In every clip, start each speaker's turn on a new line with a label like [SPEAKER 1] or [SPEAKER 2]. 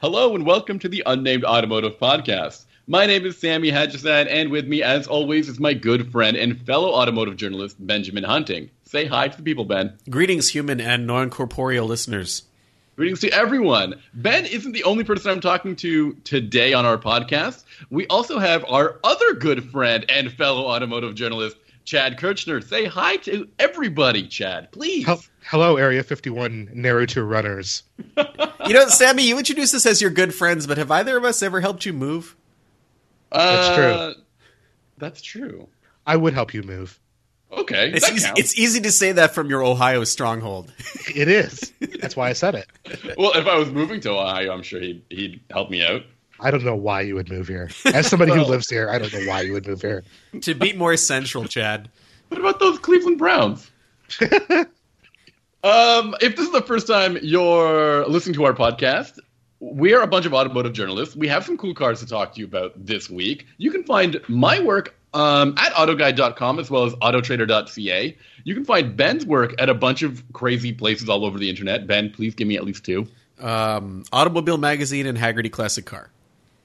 [SPEAKER 1] Hello and welcome to the Unnamed Automotive Podcast. My name is Sammy Haj-Assaad, and with me, as always, is my good friend and fellow automotive journalist, Benjamin Hunting. Say hi to the people, Ben.
[SPEAKER 2] Greetings, human and non corporeal listeners.
[SPEAKER 1] Greetings to everyone. Ben isn't the only person I'm talking to today on our podcast. We also have our other good friend and fellow automotive journalist, Chad Kirchner. Say hi to everybody, Chad, please.
[SPEAKER 3] Hel- Hello, Area 51 Naruto runners.
[SPEAKER 2] You know, Sammy, you introduced us as your good friends, but have either of us ever helped you move?
[SPEAKER 3] That's true.
[SPEAKER 1] Uh, That's true.
[SPEAKER 3] I would help you move.
[SPEAKER 1] Okay,
[SPEAKER 2] It's
[SPEAKER 1] that
[SPEAKER 2] easy, it's easy to say that from your Ohio stronghold.
[SPEAKER 3] It is. That's why I said it.
[SPEAKER 1] Well, if I was moving to Ohio, I'm sure he'd, he'd help me out.
[SPEAKER 3] I don't know why you would move here. As somebody who lives here, I don't know why you would move here.
[SPEAKER 2] to be more central, Chad.
[SPEAKER 1] What about those Cleveland Browns? um, if this is the first time you're listening to our podcast, we are a bunch of automotive journalists. We have some cool cars to talk to you about this week. You can find my work um, at autoguide.com as well as autotrader.ca. You can find Ben's work at a bunch of crazy places all over the internet. Ben, please give me at least two.
[SPEAKER 2] Um, Automobile Magazine and Hagerty Classic Car.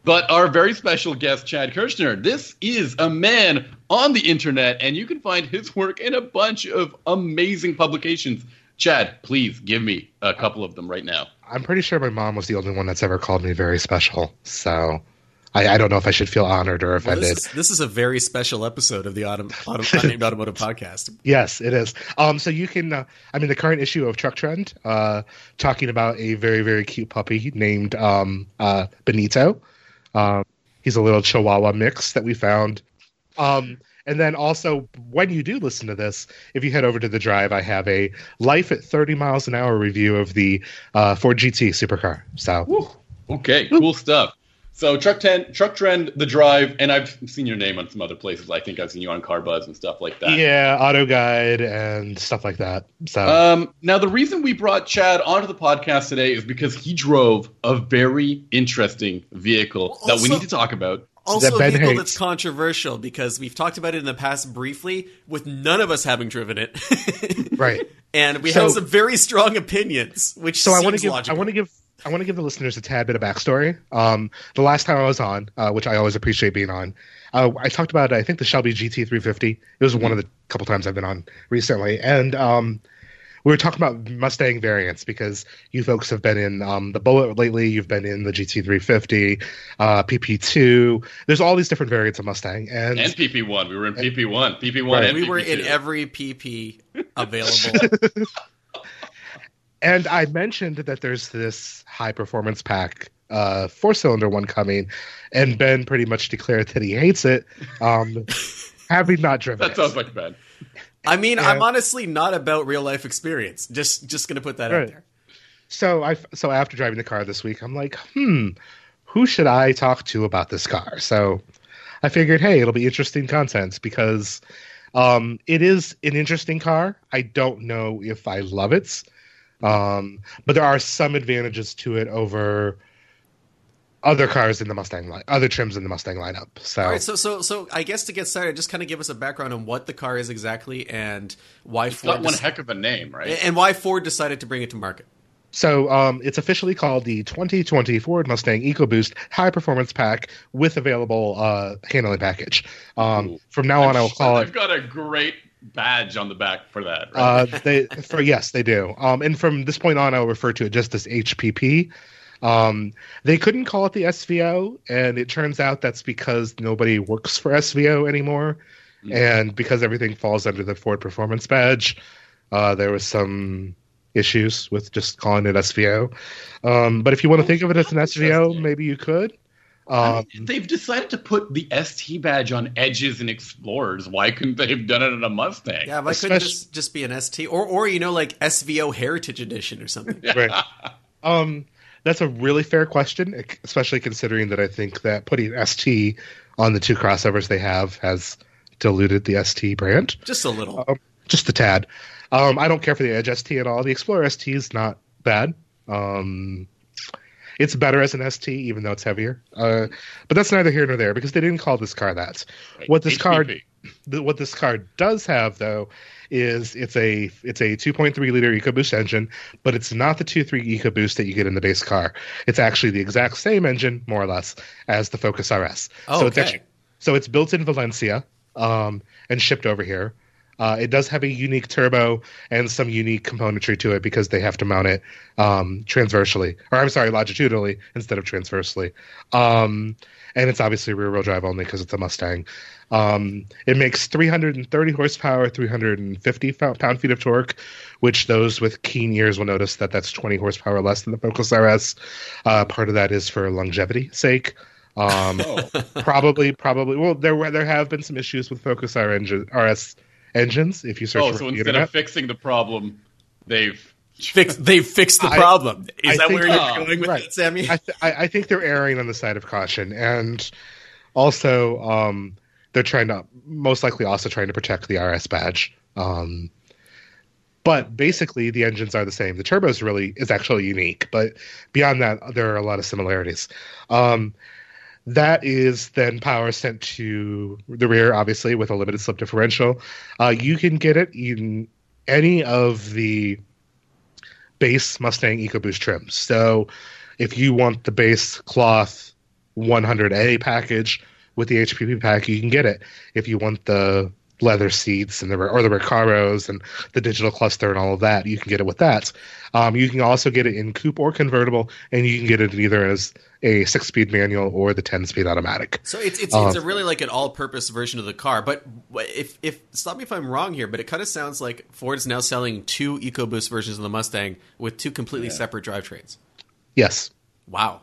[SPEAKER 1] But our very special guest, Chad Kirchner, this is a man on the internet, and you can find his work in a bunch of amazing publications. Chad, please give me a couple of them right now.
[SPEAKER 3] I'm pretty sure my mom was the only one that's ever called me very special. So I, I don't know if I should feel honored or
[SPEAKER 2] Well,
[SPEAKER 3] offended.
[SPEAKER 2] this, is, this is a very special episode of the Auto, Auto, Unnamed Automotive Podcast.
[SPEAKER 3] Yes, it is. Um, so you can, uh, I mean, the current issue of Truck Trend, uh, talking about a very, very cute puppy named um, uh, Benito. Um, he's a little Chihuahua mix that we found. Um, and then also, when you do listen to this, if you head over to the drive, I have a life at 30 miles an hour review of the uh, Ford GT supercar. So
[SPEAKER 1] Okay, cool stuff. So truck ten, truck trend, the drive, and I've seen your name on some other places. I think I've seen you on Car Buzz and stuff like that.
[SPEAKER 3] yeah, auto guide and stuff like that. So
[SPEAKER 1] Um, now, the reason we brought Chad onto the podcast today is because he drove a very interesting vehicle that we need to talk about.
[SPEAKER 2] Also,
[SPEAKER 3] That
[SPEAKER 2] a vehicle
[SPEAKER 3] hates.
[SPEAKER 2] that's controversial because we've talked about it in the past briefly, with none of us having driven it,
[SPEAKER 3] right.
[SPEAKER 2] and we
[SPEAKER 3] So-
[SPEAKER 2] have some very strong opinions. Which
[SPEAKER 3] So I want to
[SPEAKER 2] seems
[SPEAKER 3] give
[SPEAKER 2] logical.
[SPEAKER 3] I want to give I want to give the listeners a tad bit of backstory. Um, the last time I was on, uh, which I always appreciate being on, uh, I talked about I think the Shelby GT350. It was one of the couple times I've been on recently, and um, we were talking about Mustang variants because you folks have been in um, the Bullitt lately. You've been in the GT350, uh, PP2. There's all these different variants of Mustang, and,
[SPEAKER 1] And PP1, we were in PP1, PP1,
[SPEAKER 3] Right.
[SPEAKER 1] and
[SPEAKER 2] we were in every PP available.
[SPEAKER 3] and I mentioned that there's this high performance pack uh four cylinder one coming and Ben pretty much declared that he hates it um having not driven
[SPEAKER 1] That
[SPEAKER 3] it.
[SPEAKER 1] sounds like Ben.
[SPEAKER 2] I mean,
[SPEAKER 3] Yeah.
[SPEAKER 2] I'm honestly not about real life experience. Just just gonna put that out there.
[SPEAKER 3] so I so after driving the car this week I'm like hmm who should I talk to about this car so I figured hey it'll be interesting content because um it is an interesting car I don't know if I love it um but there are some advantages to it over other cars in the Mustang line, other trims in the Mustang lineup. So,
[SPEAKER 2] All right, so so so I guess to get started, just kind of give us a background on what the car is exactly and why
[SPEAKER 1] It's got one
[SPEAKER 2] dec-
[SPEAKER 1] heck of a name, right?
[SPEAKER 2] and why Ford decided to bring it to market.
[SPEAKER 3] so um, it's officially called the 2020 Ford Mustang EcoBoost High Performance Pack with available uh, handling package. Um, from now on, I will call it.
[SPEAKER 1] I've got a great badge on the back for that. Right?
[SPEAKER 3] Uh, they for yes, they do. Um, and from this point on, I'll refer to it just as HPP. Um, they couldn't call it the SVO, and it turns out that's because nobody works for SVO anymore,
[SPEAKER 1] Mm.
[SPEAKER 3] and because everything falls under the Ford Performance Badge. Uh, there was some issues with just calling it SVO. Um, but if you want to think of it as an SVO. maybe you could.
[SPEAKER 1] I
[SPEAKER 3] Um,
[SPEAKER 1] mean, they've decided to put the ST badge on Edges and Explorers. Why couldn't they have done it on a Mustang?
[SPEAKER 2] Yeah, why couldn't it just just be an ST or or you know like SVO Heritage Edition or something?
[SPEAKER 3] right. Um, that's a really fair question, especially considering that I think that putting ST on the two crossovers they have has diluted the ST brand
[SPEAKER 2] Just a little.
[SPEAKER 3] um, just a tad. Um, I don't care for the Edge ST at all. The Explorer ST is not bad. Um, it's better as an ST, even though it's heavier. Uh, but that's neither here nor there because they didn't call this car that.
[SPEAKER 1] Right.
[SPEAKER 3] What this car
[SPEAKER 1] HPP.
[SPEAKER 3] the, what this car does have though is it's a it's a 2.3 liter EcoBoost engine, but it's not the 2.3 EcoBoost that you get in the base car. It's actually the exact same engine, more or less, as the Focus RS.
[SPEAKER 2] Oh,
[SPEAKER 3] so it's
[SPEAKER 2] okay.
[SPEAKER 3] actually, so it's built in Valencia um, and shipped over here. Uh, it does have a unique turbo and some unique componentry to it because they have to mount it um, transversely, or I'm sorry, longitudinally instead of transversely. Um, and it's obviously rear wheel drive only because it's a Mustang. Um, it makes 330 horsepower, 350 pound feet of torque, which those with keen ears will notice that that's 20 horsepower less than the Focus RS. Uh, part of that is for longevity sake. Um,
[SPEAKER 1] Oh,
[SPEAKER 3] probably, probably. Well, there were there have been some issues with Focus RS engines. If you search
[SPEAKER 1] oh
[SPEAKER 3] for
[SPEAKER 1] so
[SPEAKER 3] the
[SPEAKER 1] instead
[SPEAKER 3] internet.
[SPEAKER 1] of fixing the problem, they've
[SPEAKER 2] Fix, they've fixed the
[SPEAKER 3] I-
[SPEAKER 2] problem. Is
[SPEAKER 3] I
[SPEAKER 2] that
[SPEAKER 3] think-
[SPEAKER 2] where you're
[SPEAKER 1] Ah,
[SPEAKER 2] going with
[SPEAKER 3] right.
[SPEAKER 2] it, Sammy?
[SPEAKER 3] I, th- I, I think they're erring on the side of caution, and also um, they're trying to most likely also trying to protect the RS badge. Um, but basically, the engines are the same. The turbos really is actually unique, but beyond that, there are a lot of similarities. Um, that is then power sent to the rear, obviously, with a limited slip differential. Uh, you can get it in any of the base Mustang EcoBoost trims. So if you want the base cloth 100A package with the HPP pack, you can get it. If you want the leather seats and the or the Recaros and the digital cluster and all of that, you can get it with that. Um, you can also get it in coupe or convertible, and you can get it either as a six-speed manual or the ten-speed automatic.
[SPEAKER 2] So it's it's,
[SPEAKER 3] Uh,
[SPEAKER 2] it's a really like an all-purpose version of the car. But if if stop me if I'm wrong here, but it kind of sounds like Ford is now selling two EcoBoost versions of the Mustang with two completely separate drivetrains.
[SPEAKER 3] Yes,
[SPEAKER 2] Wow.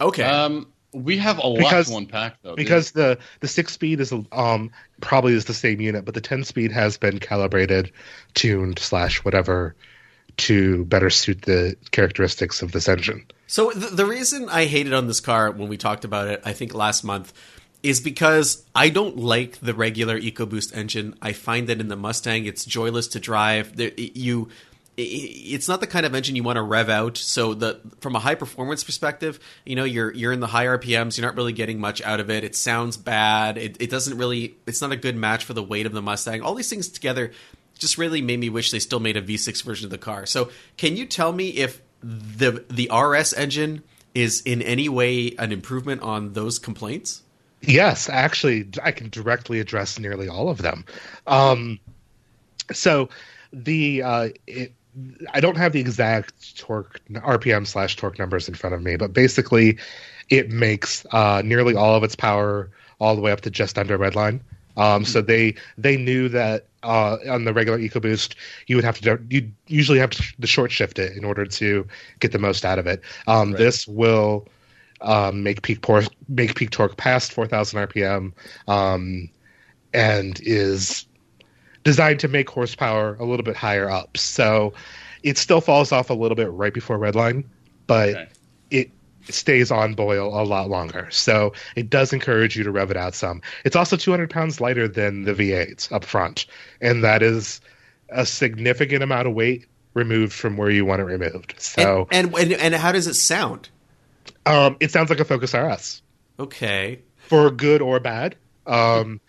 [SPEAKER 2] Okay.
[SPEAKER 1] um, we have a lot
[SPEAKER 3] Because-
[SPEAKER 1] to unpack though.
[SPEAKER 3] because the the six speed is um probably is the same unit, but the ten speed has been calibrated, tuned slash whatever to better suit the characteristics of this engine.
[SPEAKER 2] So the, the reason I hated on this car when we talked about it, I think last month, is because I don't like the regular EcoBoost engine. I find that in the Mustang, it's joyless to drive. There, you, i- it's not the kind of engine you want to rev out. So the from a high performance perspective, you know, you're you're in the high RPMs. You're not really getting much out of it. It sounds bad. It, it doesn't really. It's not a good match for the weight of the Mustang. All these things together just really made me wish they still made a V6 version of the car. So can you tell me if the the RS engine is in any way an improvement on those complaints?
[SPEAKER 3] Yes, actually, I can directly address nearly all of them. Um, so the uh, it, I don't have the exact torque RPM slash torque numbers in front of me, but basically, it makes uh, nearly all of its power all the way up to just under redline. Um, so they they knew that uh, on the regular EcoBoost, you would have to you usually have to, to short shift it in order to get the most out of it. Um,
[SPEAKER 1] Right.
[SPEAKER 3] This will um, make peak por- make peak torque past 4,000 RPM, um, and is designed to make horsepower a little bit higher up. So it still falls off a little bit right before redline, but
[SPEAKER 1] Okay.
[SPEAKER 3] it stays on boil a lot longer. So it does encourage you to rev it out some. It's also 200 pounds lighter than the V8 up front, and that is a significant amount of weight removed from where you want it removed. So
[SPEAKER 2] and, and and and how does it sound?
[SPEAKER 3] um, it sounds like a Focus RS.
[SPEAKER 2] Okay.
[SPEAKER 3] for good or bad. Um,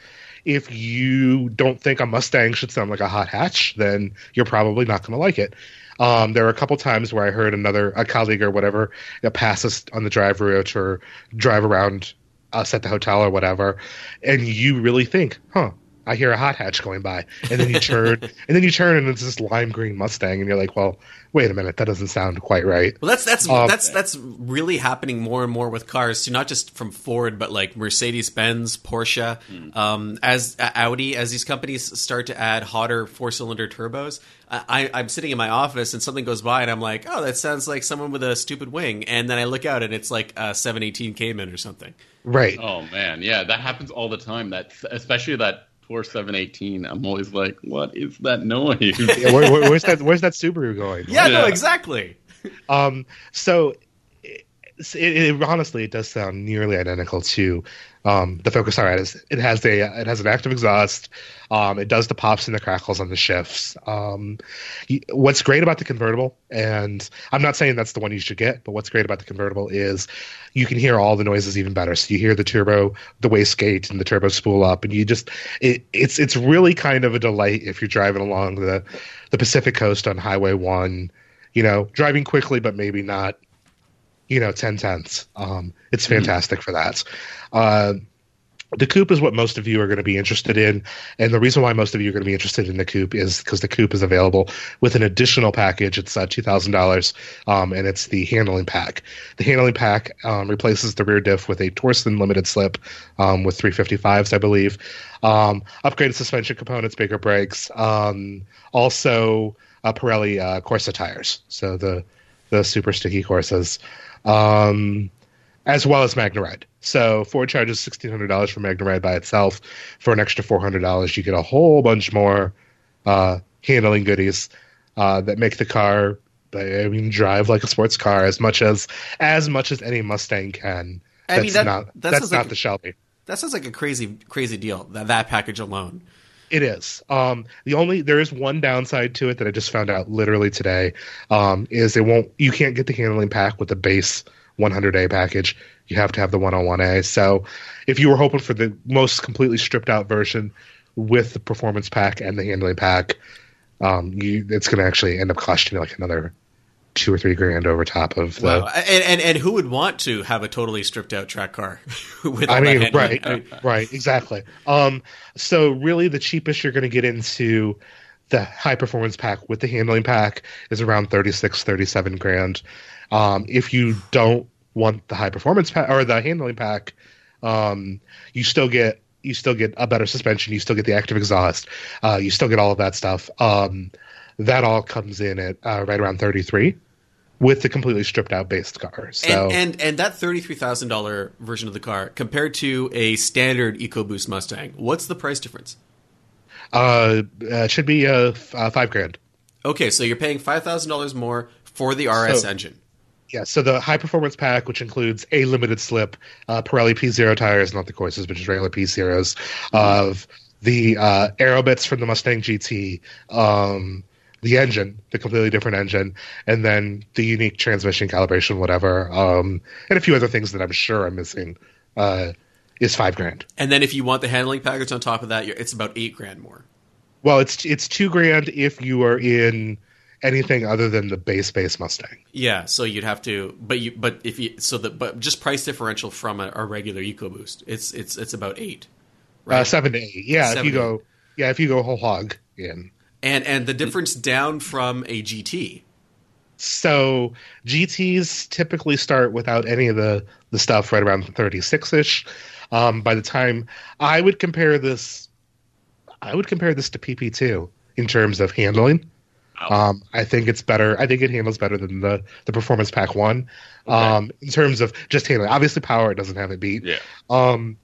[SPEAKER 3] if you don't think a Mustang should sound like a hot hatch, then you're probably not going to like it. Um, there are a couple times where I heard another a colleague or whatever that passes on the drive route or drive around us at the hotel or whatever, and you really think, "Huh, I hear a hot hatch going by," and then you turn, and then you turn, and it's this lime green Mustang, and you're like, "Well, wait a minute, that doesn't sound quite right."
[SPEAKER 2] Well, that's that's
[SPEAKER 3] Um,
[SPEAKER 2] that's that's really happening more and more with cars too, not just from Ford, but like Mercedes Benz, Porsche, um, as uh, Audi, as these companies start to add hotter four cylinder turbos. I, I'm sitting in my office and something goes by and I'm like, oh, that sounds like someone with a stupid wing, and then I look out and it's like a 718 Cayman or something.
[SPEAKER 3] Right.
[SPEAKER 1] Oh man, yeah, that happens all the time. That especially that poor 718. I'm always like, what is that noise?
[SPEAKER 3] Yeah, where, where- where's that? Where's that Subaru going?
[SPEAKER 2] Yeah, no, exactly.
[SPEAKER 3] Um, so It, it, honestly, it does sound nearly identical to um, the Focus R. It has, it has a it has an active exhaust. Um, it does the pops and the crackles on the shifts. Um, what's great about the convertible, and I'm not saying that's the one you should get, but what's great about the convertible is you can hear all the noises even better. So you hear the turbo, the wastegate, and the turbo spool up, and you just it, it's it's really kind of a delight if you're driving along the the Pacific Coast on Highway One. You know, driving quickly, but maybe not you know, 10 tenths. Um, it's mm-hmm. fantastic mm-hmm. for that. Uh, the coupe is what most of you are going to be interested in. And the reason why most of you are going to be interested in the coupe is because the coupe is available with an additional package. It's uh, $2,000, um, and it's the handling pack. The handling pack um, replaces the rear diff with a Torsen limited slip um, with 355s, I believe. Um, upgraded suspension components, bigger brakes. Um, also, uh, Pirelli uh, Corsa tires. So the, the super sticky Corsas, um, as well as MagneRide. So Ford charges sixteen hundred dollars for MagneRide by itself. For an extra four hundred dollars, you get a whole bunch more uh, handling goodies uh, that make the car. I mean, drive like a sports car as much as as much as any Mustang can. I that's mean, that, not that that's not like, the Shelby.
[SPEAKER 2] That sounds like a crazy crazy deal. That that package alone.
[SPEAKER 3] It is. Um, the only there is one downside to it that I just found out literally today. Um, is it won't you can't get the handling pack with the base 100A package. You have to have the 101A. So if you were hoping for the most completely stripped out version with the performance pack and the handling pack, um, you it's going to actually end up costing you like another two or three grand over top of the. Wow.
[SPEAKER 2] And, and, and who would want to have a totally stripped out track car?
[SPEAKER 3] with I mean, right, right, exactly. Um, so really, the cheapest you're going to get into the high performance pack with the handling pack is around 36, 37 grand. Um, if you don't want the high performance pack or the handling pack, um, you still get you still get a better suspension. You still get the active exhaust. Uh, you still get all of that stuff. Um, that all comes in at uh, right around 33 with the completely stripped out base car. So
[SPEAKER 2] and and, and that thirty three thousand dollar version of the car compared to a standard EcoBoost Mustang, what's the price difference?
[SPEAKER 3] Uh, uh should be uh, f- uh, five grand.
[SPEAKER 2] Okay, so you're paying five thousand dollars more for the RS so, engine.
[SPEAKER 3] Yeah, so the high performance pack, which includes a limited slip, uh, Pirelli P zero tires, not the Corsas, but just regular P zeros, mm-hmm. of the uh, aerobits from the Mustang GT, um, the engine, the completely different engine, and then the unique transmission calibration, whatever, um, and a few other things that I'm sure I'm missing, uh, is five grand.
[SPEAKER 2] And then if you want the handling package on top of that, it's about eight grand more.
[SPEAKER 3] Well, it's it's two grand if you are in anything other than the base base Mustang.
[SPEAKER 2] Yeah, so you'd have to, but you but if you so the but just price differential from a, a regular EcoBoost, it's it's it's about eight,
[SPEAKER 3] right? Uh, seven to eight. Yeah, seven if you go, yeah, if you go whole hog in
[SPEAKER 2] and and the difference down from a GT.
[SPEAKER 3] So GTS typically start without any of the the stuff right around 36 ish. Um, by the time I would compare this, I would compare this to PP2 in terms of handling. Um, I think it's better. I think it handles better than the the Performance Pack One. Okay. Um, in terms of just handling, obviously power it doesn't have it beat.
[SPEAKER 1] Yeah.
[SPEAKER 3] Um,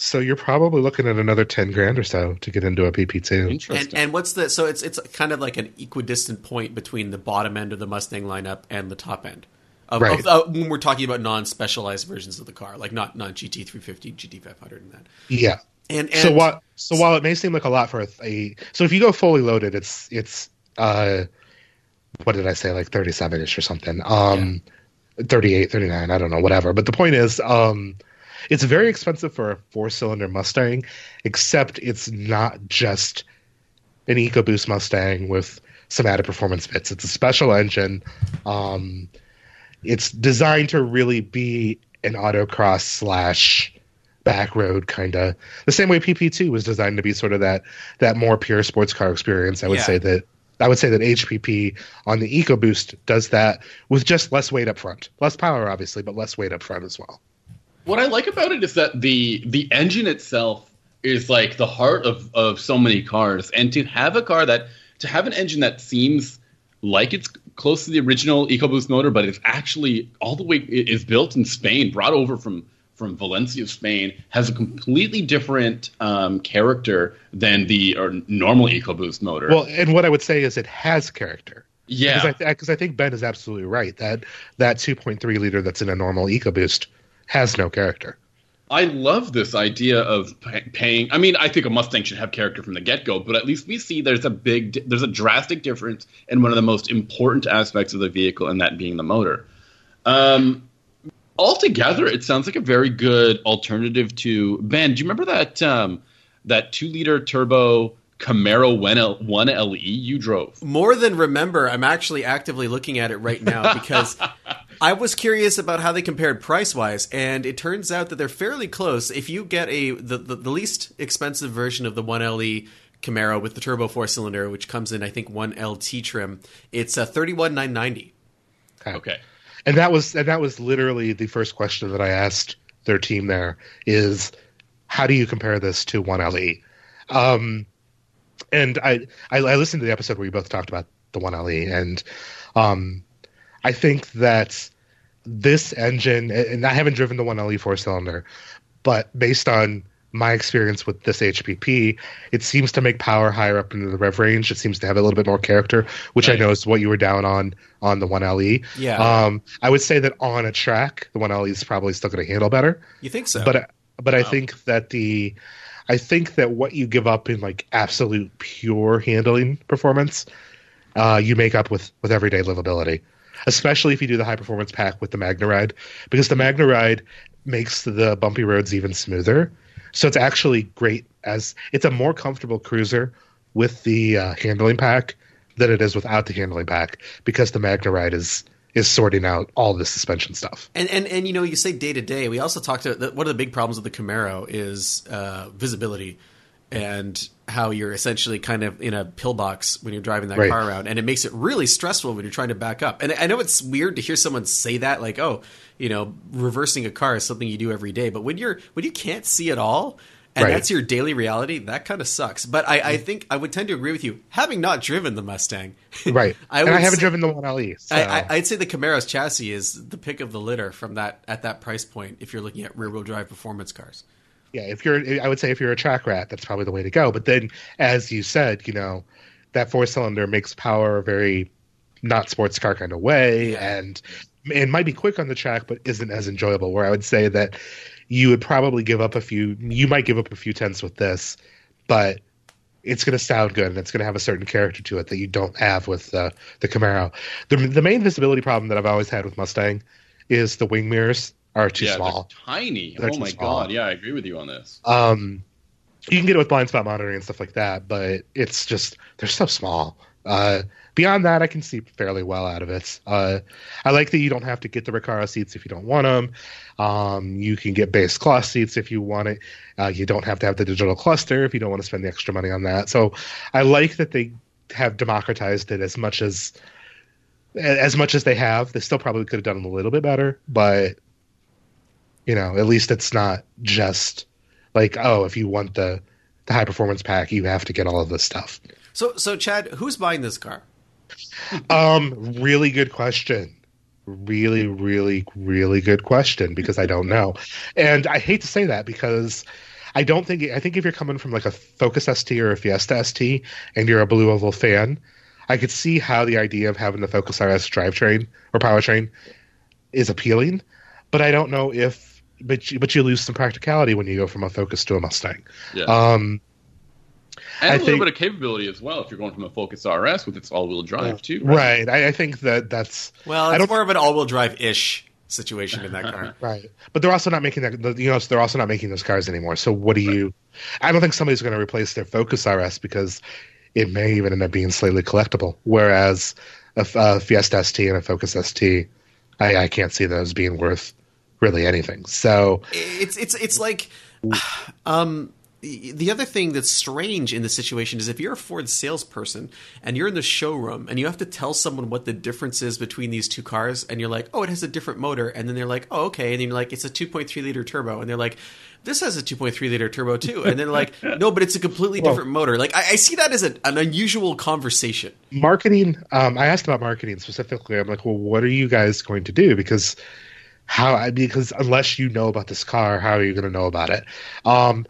[SPEAKER 3] so you're probably looking at another ten grand or so to get into a PP2.
[SPEAKER 2] Interesting. And, and, what's the so it's it's kind of like an equidistant point between the bottom end of the Mustang lineup and the top end. Of, right. Of, uh, when we're talking about non-specialized versions of the car, like not not GT 350, GT 500, and that.
[SPEAKER 3] Yeah.
[SPEAKER 2] And, and
[SPEAKER 3] so what? So while it may seem like a lot for a, a so if you go fully loaded, it's it's uh, what did I say like 37 ish or something. Um, yeah. 38, 39, I don't know, whatever. But the point is, um it's very expensive for a four cylinder Mustang, except it's not just an EcoBoost Mustang with some added performance bits. It's a special engine. Um, it's designed to really be an autocross slash back road kind of the same way PP2 was designed to be sort of that that more pure sports car experience. I would yeah. say that I would say that HPP on the EcoBoost does that with just less weight up front, less power obviously, but less weight up front as well
[SPEAKER 1] what I like about it is that the the engine itself is like the heart of of so many cars, and to have a car that to have an engine that seems like it's close to the original EcoBoost motor, but it's actually all the way is built in Spain, brought over from from Valencia, Spain, has a completely different um, character than the or normal EcoBoost motor.
[SPEAKER 3] Well, and what I would say is it has character.
[SPEAKER 1] Yeah,
[SPEAKER 3] because I, th- I think Ben is absolutely right that that 2.3 liter that's in a normal EcoBoost has no character.
[SPEAKER 1] I love this idea of pay- paying. I mean, I think a Mustang should have character from the get go, but at least we see there's a big, di- there's a drastic difference in one of the most important aspects of the vehicle, and that being the motor. Um, altogether, it sounds like a very good alternative to Ben. Do you remember that um, that two liter turbo Camaro 1LE you drove?
[SPEAKER 2] More than remember, I'm actually actively looking at it right now because I was curious about how they compared price wise, and it turns out that they're fairly close. If you get a the, the, the least expensive version of the 1LE Camaro with the turbo four cylinder, which comes in I think one LT trim, it's a thirty one nine ninety.
[SPEAKER 1] Okay.
[SPEAKER 3] and that was and that was literally the first question that I asked their team. There is, how do you compare this to one LE? Um, and I, I I listened to the episode where you both talked about the one LE, and um, I think that this engine, and I haven't driven the one LE four cylinder, but based on my experience with this HPP, it seems to make power higher up into the rev range. It seems to have a little bit more character, which
[SPEAKER 1] Right.
[SPEAKER 3] I know is what you were down on on the one LE.
[SPEAKER 2] Yeah.
[SPEAKER 3] Um, I would say that on a track, the one LE is probably still going to handle better.
[SPEAKER 2] You think so?
[SPEAKER 3] But but I think that the I think that what you give up in like absolute pure handling performance, uh, you make up with with everyday livability. Especially if you do the high performance pack with the MagneRide, because the MagneRide makes the bumpy roads even smoother. So it's actually great as it's a more comfortable cruiser with the uh, handling pack than it is without the handling pack because the MagneRide is is sorting out all the suspension stuff.
[SPEAKER 2] And and and you know, you say day to day. We also talked about one of the big problems with the Camaro is uh, visibility and how you're essentially kind of in a pillbox when you're driving that
[SPEAKER 3] Right.
[SPEAKER 2] car around, and it makes it really stressful when you're trying to back up. And I know it's weird to hear someone say that, like, "Oh, you know, reversing a car is something you do every day." But when you're when you can't see at all. And
[SPEAKER 3] Right.
[SPEAKER 2] that's your daily reality. That kind of sucks. But I, I think I would tend to agree with you. Having not driven the Mustang,
[SPEAKER 3] Right.
[SPEAKER 2] I
[SPEAKER 3] and I haven't
[SPEAKER 2] say-
[SPEAKER 3] driven the one LE. So.
[SPEAKER 2] I, I, I'd say the Camaro's chassis is the pick of the litter from that at that price point. If you're looking at rear wheel drive performance cars,
[SPEAKER 3] yeah, if you're, I would say if you're a track rat, that's probably the way to go. But then, as you said, you know, that four cylinder makes power a very not sports car kind of way,
[SPEAKER 2] Yeah.
[SPEAKER 3] and it might be quick on the track, but isn't as enjoyable. Where I would say that you would probably give up a few, you might give up a few tenths with this, but it's going to sound good and it's going to have a certain character to it that you don't have with uh, the Camaro. The, the main visibility problem that I've always had with Mustang is the wing mirrors are too
[SPEAKER 1] yeah,
[SPEAKER 3] small.
[SPEAKER 1] they're tiny.
[SPEAKER 3] They're
[SPEAKER 1] oh my
[SPEAKER 3] small.
[SPEAKER 1] god. Yeah, I agree with you on this.
[SPEAKER 3] Um, you can get it with blind spot monitoring and stuff like that, but it's just they're so small. Uh, beyond that, I can see fairly well out of it. Uh, I like that you don't have to get the Recaro seats if you don't want them. Um, you can get base cloth seats if you want it. Uh, you don't have to have the digital cluster if you don't want to spend the extra money on that. So I like that they have democratized it as much as as much as they have. They still probably could have done a little bit better, but you know, at least it's not just like oh, if you want the the high performance pack, you have to get all of this stuff.
[SPEAKER 2] so so Chad, who's buying this car?
[SPEAKER 3] Um, really good question. Really, really, really good question because I don't know, and I hate to say that because I don't think I think if you're coming from like a Focus ST or a Fiesta ST and you're a Blue Oval fan, I could see how the idea of having the Focus RS drivetrain or powertrain is appealing, but I don't know if but you, but you lose some practicality when you go from a Focus to a Mustang.
[SPEAKER 1] Yeah.
[SPEAKER 3] Um,
[SPEAKER 1] and
[SPEAKER 3] I
[SPEAKER 1] a little
[SPEAKER 3] think-
[SPEAKER 1] bit of capability as well if you're going from a Focus RS with its all-wheel drive too. right?
[SPEAKER 3] right. I, I think that that's
[SPEAKER 2] Well, it's
[SPEAKER 3] don't-
[SPEAKER 2] more of an all-wheel drive ish situation in that car.
[SPEAKER 3] Right, but they're also not making that. You know, they're also not making those cars anymore. So what do you? I don't think somebody's going to replace their Focus RS because it may even end up being slightly collectible. Whereas a Fiesta ST and a Focus ST, I, I can't see those being worth really anything. So
[SPEAKER 2] it's it's it's like um the other thing that's strange in the situation is if you're a Ford salesperson and you're in the showroom and you have to tell someone what the difference is between these two cars and you're like, oh, it has a different motor, and then they're like, oh, okay, and then you're like, it's a 2.3 liter turbo, and they're like, this has a 2.3 liter turbo too, and then like, no, but it's a completely
[SPEAKER 3] Well-
[SPEAKER 2] different motor. Like, I, I see that as a, an unusual conversation.
[SPEAKER 3] marketing um, i asked about marketing specifically i'm like well what are you guys going to do because how I because unless you know about this car how are you going to know about it um,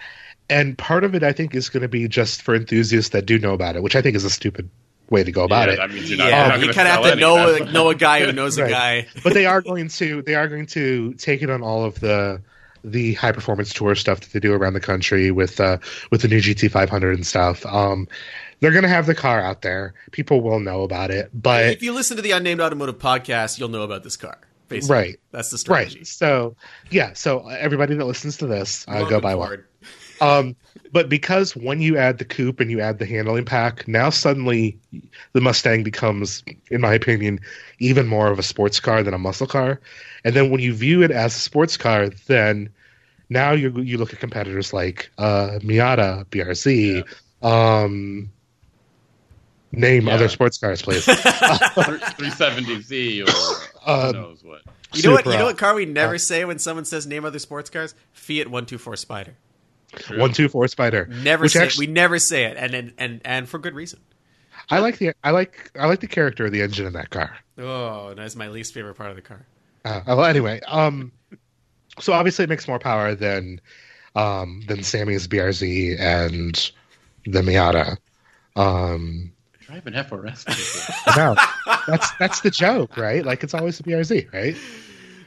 [SPEAKER 3] and part of it i think is going to be just for enthusiasts that do know about it which i think is a stupid way to go about
[SPEAKER 1] yeah,
[SPEAKER 3] it.
[SPEAKER 1] That means you're not,
[SPEAKER 2] yeah,
[SPEAKER 1] you're not
[SPEAKER 2] you kind of have to know
[SPEAKER 1] That's-
[SPEAKER 2] like, know a guy who knows a
[SPEAKER 3] Right.
[SPEAKER 2] guy.
[SPEAKER 3] but they are going to they are going to take it on all of the the high performance tour stuff that they do around the country with uh with the new GT 500 and stuff. Um, they're going to have the car out there. People will know about it, but
[SPEAKER 2] if you listen to the Unnamed Automotive podcast, you'll know about this car. Basically.
[SPEAKER 3] right,
[SPEAKER 2] That's the strategy.
[SPEAKER 3] right. So yeah, so everybody that listens to this, uh, go
[SPEAKER 2] Welcome,
[SPEAKER 3] buy one. Um, but because when you add the coupe and you add the handling pack, now suddenly the Mustang becomes, in my opinion, even more of a sports car than a muscle car. And then when you view it as a sports car, then now you you look at competitors like uh, Miata, BRZ, um, name
[SPEAKER 1] Yeah.
[SPEAKER 3] other sports cars, please.
[SPEAKER 1] 370Z or
[SPEAKER 3] Um,
[SPEAKER 1] who knows what.
[SPEAKER 2] You know what? You know what car we never
[SPEAKER 3] Uh,
[SPEAKER 2] say when someone says name other sports cars? Fiat One Two Four Spider.
[SPEAKER 1] True.
[SPEAKER 3] One two four Spider.
[SPEAKER 2] Never say
[SPEAKER 3] actually-
[SPEAKER 2] we never say it, and and and and for good reason.
[SPEAKER 3] I like the I like I like the character of the engine in that car.
[SPEAKER 2] Oh, that's my least favorite part of the car.
[SPEAKER 3] Uh, well, anyway, um, so obviously it makes more power than um, than Sammy's BRZ and the Miata. Um,
[SPEAKER 1] Drive an FRS. people.
[SPEAKER 3] no, that's that's the joke, right? Like it's always the BRZ, right?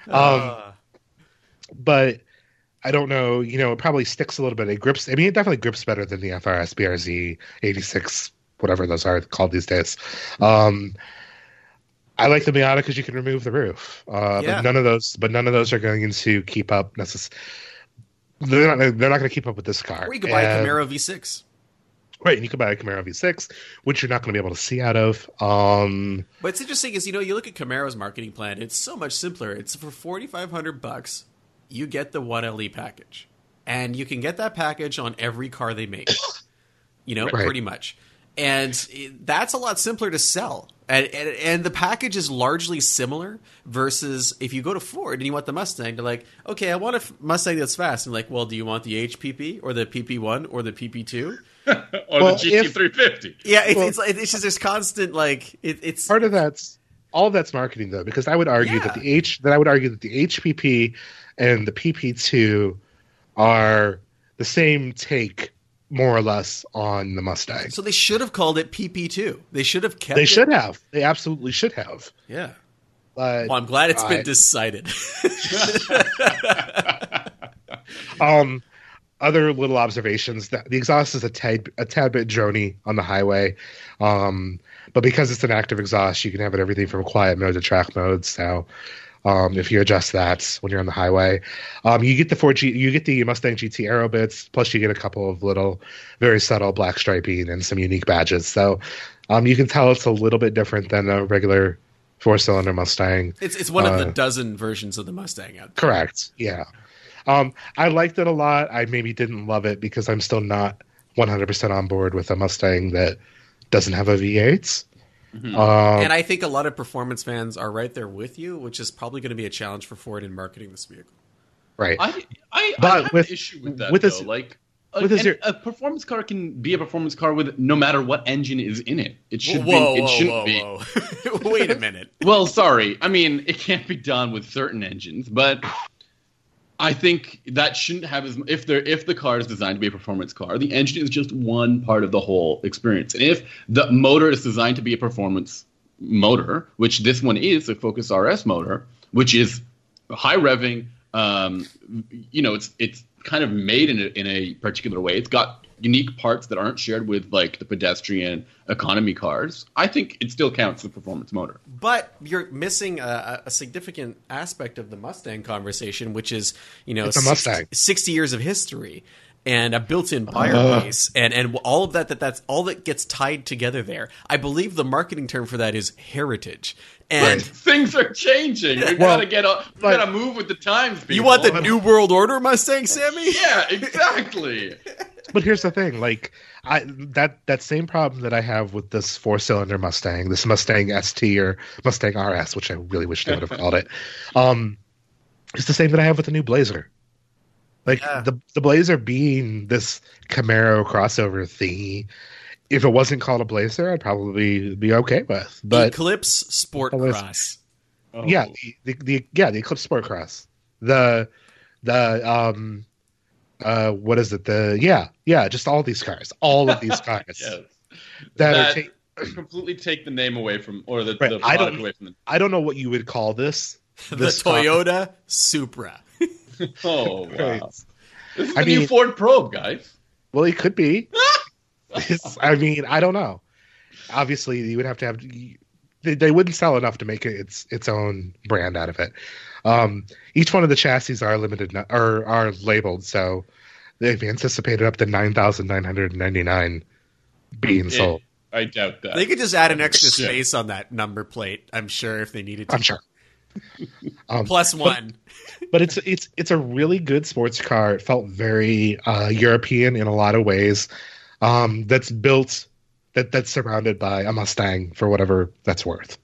[SPEAKER 3] Um,
[SPEAKER 2] Ah.
[SPEAKER 3] but I don't know. You know, it probably sticks a little bit. It grips. I mean, it definitely grips better than the FRS BRZ eighty six, whatever those are called these days. Um, I like the Miata because you can remove the roof. Uh,
[SPEAKER 2] Yeah.
[SPEAKER 3] But none of those. But none of those are going to keep up. Necess- they're not. They're not going to keep up with this car.
[SPEAKER 2] or you could buy a Camaro V6.
[SPEAKER 3] Right, and you can buy a Camaro V6, which you're not going to be able to see out of. Um,
[SPEAKER 2] But it's interesting is you know you look at Camaro's marketing plan. It's so much simpler. It's for forty five hundred bucks. You get the one LE package, and you can get that package on every car they make. You know,
[SPEAKER 3] Right.
[SPEAKER 2] pretty much, and that's a lot simpler to sell. And, and and the package is largely similar. Versus if you go to Ford and you want the Mustang, they're like, okay, I want a Mustang that's fast. And like, well, do you want the HPP or the PP one or the PP two?
[SPEAKER 1] or
[SPEAKER 3] Well,
[SPEAKER 1] the GT350.
[SPEAKER 2] Yeah, it's
[SPEAKER 3] Well-
[SPEAKER 2] it's, it's just this constant like it, it's
[SPEAKER 3] part of that's all of that's marketing though, because I would argue that the H that I would argue that the HPP and the PP2 are the same take more or less on the Mustang.
[SPEAKER 2] So they should have called it PP2. They should have kept
[SPEAKER 3] they
[SPEAKER 2] it.
[SPEAKER 3] should have. They absolutely should have.
[SPEAKER 2] Yeah.
[SPEAKER 3] But
[SPEAKER 2] Well, I'm glad it's
[SPEAKER 3] I-
[SPEAKER 2] been decided.
[SPEAKER 3] um other little observations that the exhaust is a tad a tad bit drony on the highway um but because it's an active exhaust you can have it everything from quiet mode to track mode so um, if you adjust that when you're on the highway, um, you get the Ford G, you get the Mustang GT Aero bits, plus you get a couple of little, very subtle black striping and some unique badges. So um, you can tell it's a little bit different than a regular four cylinder Mustang.
[SPEAKER 2] it's it's one of the
[SPEAKER 3] Uh,
[SPEAKER 2] dozen versions of the Mustang out there.
[SPEAKER 3] Correct. Yeah. Um, I liked it a lot. I maybe didn't love it because I'm still not 100% on board with a Mustang that doesn't have a V8.
[SPEAKER 1] Mhm.
[SPEAKER 3] Um,
[SPEAKER 2] and I think a lot of performance fans are right there with you, which is probably going to be a challenge for Ford in marketing this vehicle.
[SPEAKER 3] right.
[SPEAKER 1] I, I, I
[SPEAKER 3] But
[SPEAKER 1] have
[SPEAKER 3] with-
[SPEAKER 1] an issue with that
[SPEAKER 3] with
[SPEAKER 1] though.
[SPEAKER 3] this-
[SPEAKER 1] like,
[SPEAKER 3] with
[SPEAKER 1] like,
[SPEAKER 3] this
[SPEAKER 1] an- a performance car can be a performance car with no matter what engine is in it. It should
[SPEAKER 2] whoa,
[SPEAKER 1] be. It
[SPEAKER 2] whoa,
[SPEAKER 1] shouldn't
[SPEAKER 2] whoa,
[SPEAKER 1] be.
[SPEAKER 2] whoa. Wait a minute.
[SPEAKER 1] Well, sorry. I mean, it can't be done with certain engines, but I think that shouldn't have as if there if the car is designed to be a performance car, the engine is just one part of the whole experience. And if the motor is designed to be a performance motor, which this one is, a Focus RS motor, which is high revving, um, you know, it's it's kind of made in a, in a particular way. It's got unique parts that aren't shared with like the pedestrian economy cars. I think it still counts as a performance motor.
[SPEAKER 2] But you're missing a, a significant aspect of the Mustang conversation, which is you know
[SPEAKER 3] It's a
[SPEAKER 2] 60
[SPEAKER 3] Mustang.
[SPEAKER 2] 60 years of history and a built-in buyer
[SPEAKER 3] Uh.
[SPEAKER 2] base and and all of that that that's all that gets tied together there. I believe the marketing term for that is heritage. And
[SPEAKER 3] Right.
[SPEAKER 1] Things are changing. We
[SPEAKER 3] Well,
[SPEAKER 1] gotta get. A, we gotta move with the times. People.
[SPEAKER 2] you want the new world order Mustang, Sammy?
[SPEAKER 1] Yeah, exactly.
[SPEAKER 3] but here's the thing like I that that same problem that I have with this four cylinder Mustang, this Mustang ST or Mustang RS, which I really wish they would have called it, um, is the same that I have with the new Blazer. Like
[SPEAKER 2] Yeah.
[SPEAKER 3] the the Blazer being this Camaro crossover thingy, if it wasn't called a Blazer, I'd probably be okay with. But
[SPEAKER 2] Eclipse Sport
[SPEAKER 3] Oh,
[SPEAKER 2] Cross.
[SPEAKER 1] Oh.
[SPEAKER 3] yeah, the, the, the yeah the Eclipse Sport Cross, the the um uh what is it the yeah yeah just all these cars, all of these cars
[SPEAKER 1] Yes.
[SPEAKER 3] that,
[SPEAKER 1] That-
[SPEAKER 3] are ta-
[SPEAKER 1] completely take the name away from or the,
[SPEAKER 3] Right,
[SPEAKER 1] the
[SPEAKER 3] I don't-
[SPEAKER 1] away from the.
[SPEAKER 3] I don't know what you would call this.
[SPEAKER 2] the
[SPEAKER 3] This car-
[SPEAKER 2] Toyota Supra.
[SPEAKER 1] Oh
[SPEAKER 3] Right.
[SPEAKER 1] wow! This is
[SPEAKER 3] I
[SPEAKER 1] the new
[SPEAKER 3] mean-
[SPEAKER 1] Ford Probe, guys.
[SPEAKER 3] Well, it could be. I mean, I don't know. Obviously, you would have to have. They, they wouldn't sell enough to make it its its own brand out of it. Um, each one of the chassis are limited nu- or are labeled, so they've anticipated up to nine thousand nine hundred ninety nine being
[SPEAKER 1] Yeah,
[SPEAKER 3] sold.
[SPEAKER 1] I doubt that.
[SPEAKER 2] They could just add an extra
[SPEAKER 1] Shit.
[SPEAKER 2] space on that number plate. I'm sure if they needed to.
[SPEAKER 3] I'm sure. Um,
[SPEAKER 2] Plus one.
[SPEAKER 3] but it's it's it's a really good sports car. It felt very uh, European in a lot of ways. Um, that's built that that's surrounded by a Mustang for whatever that's worth.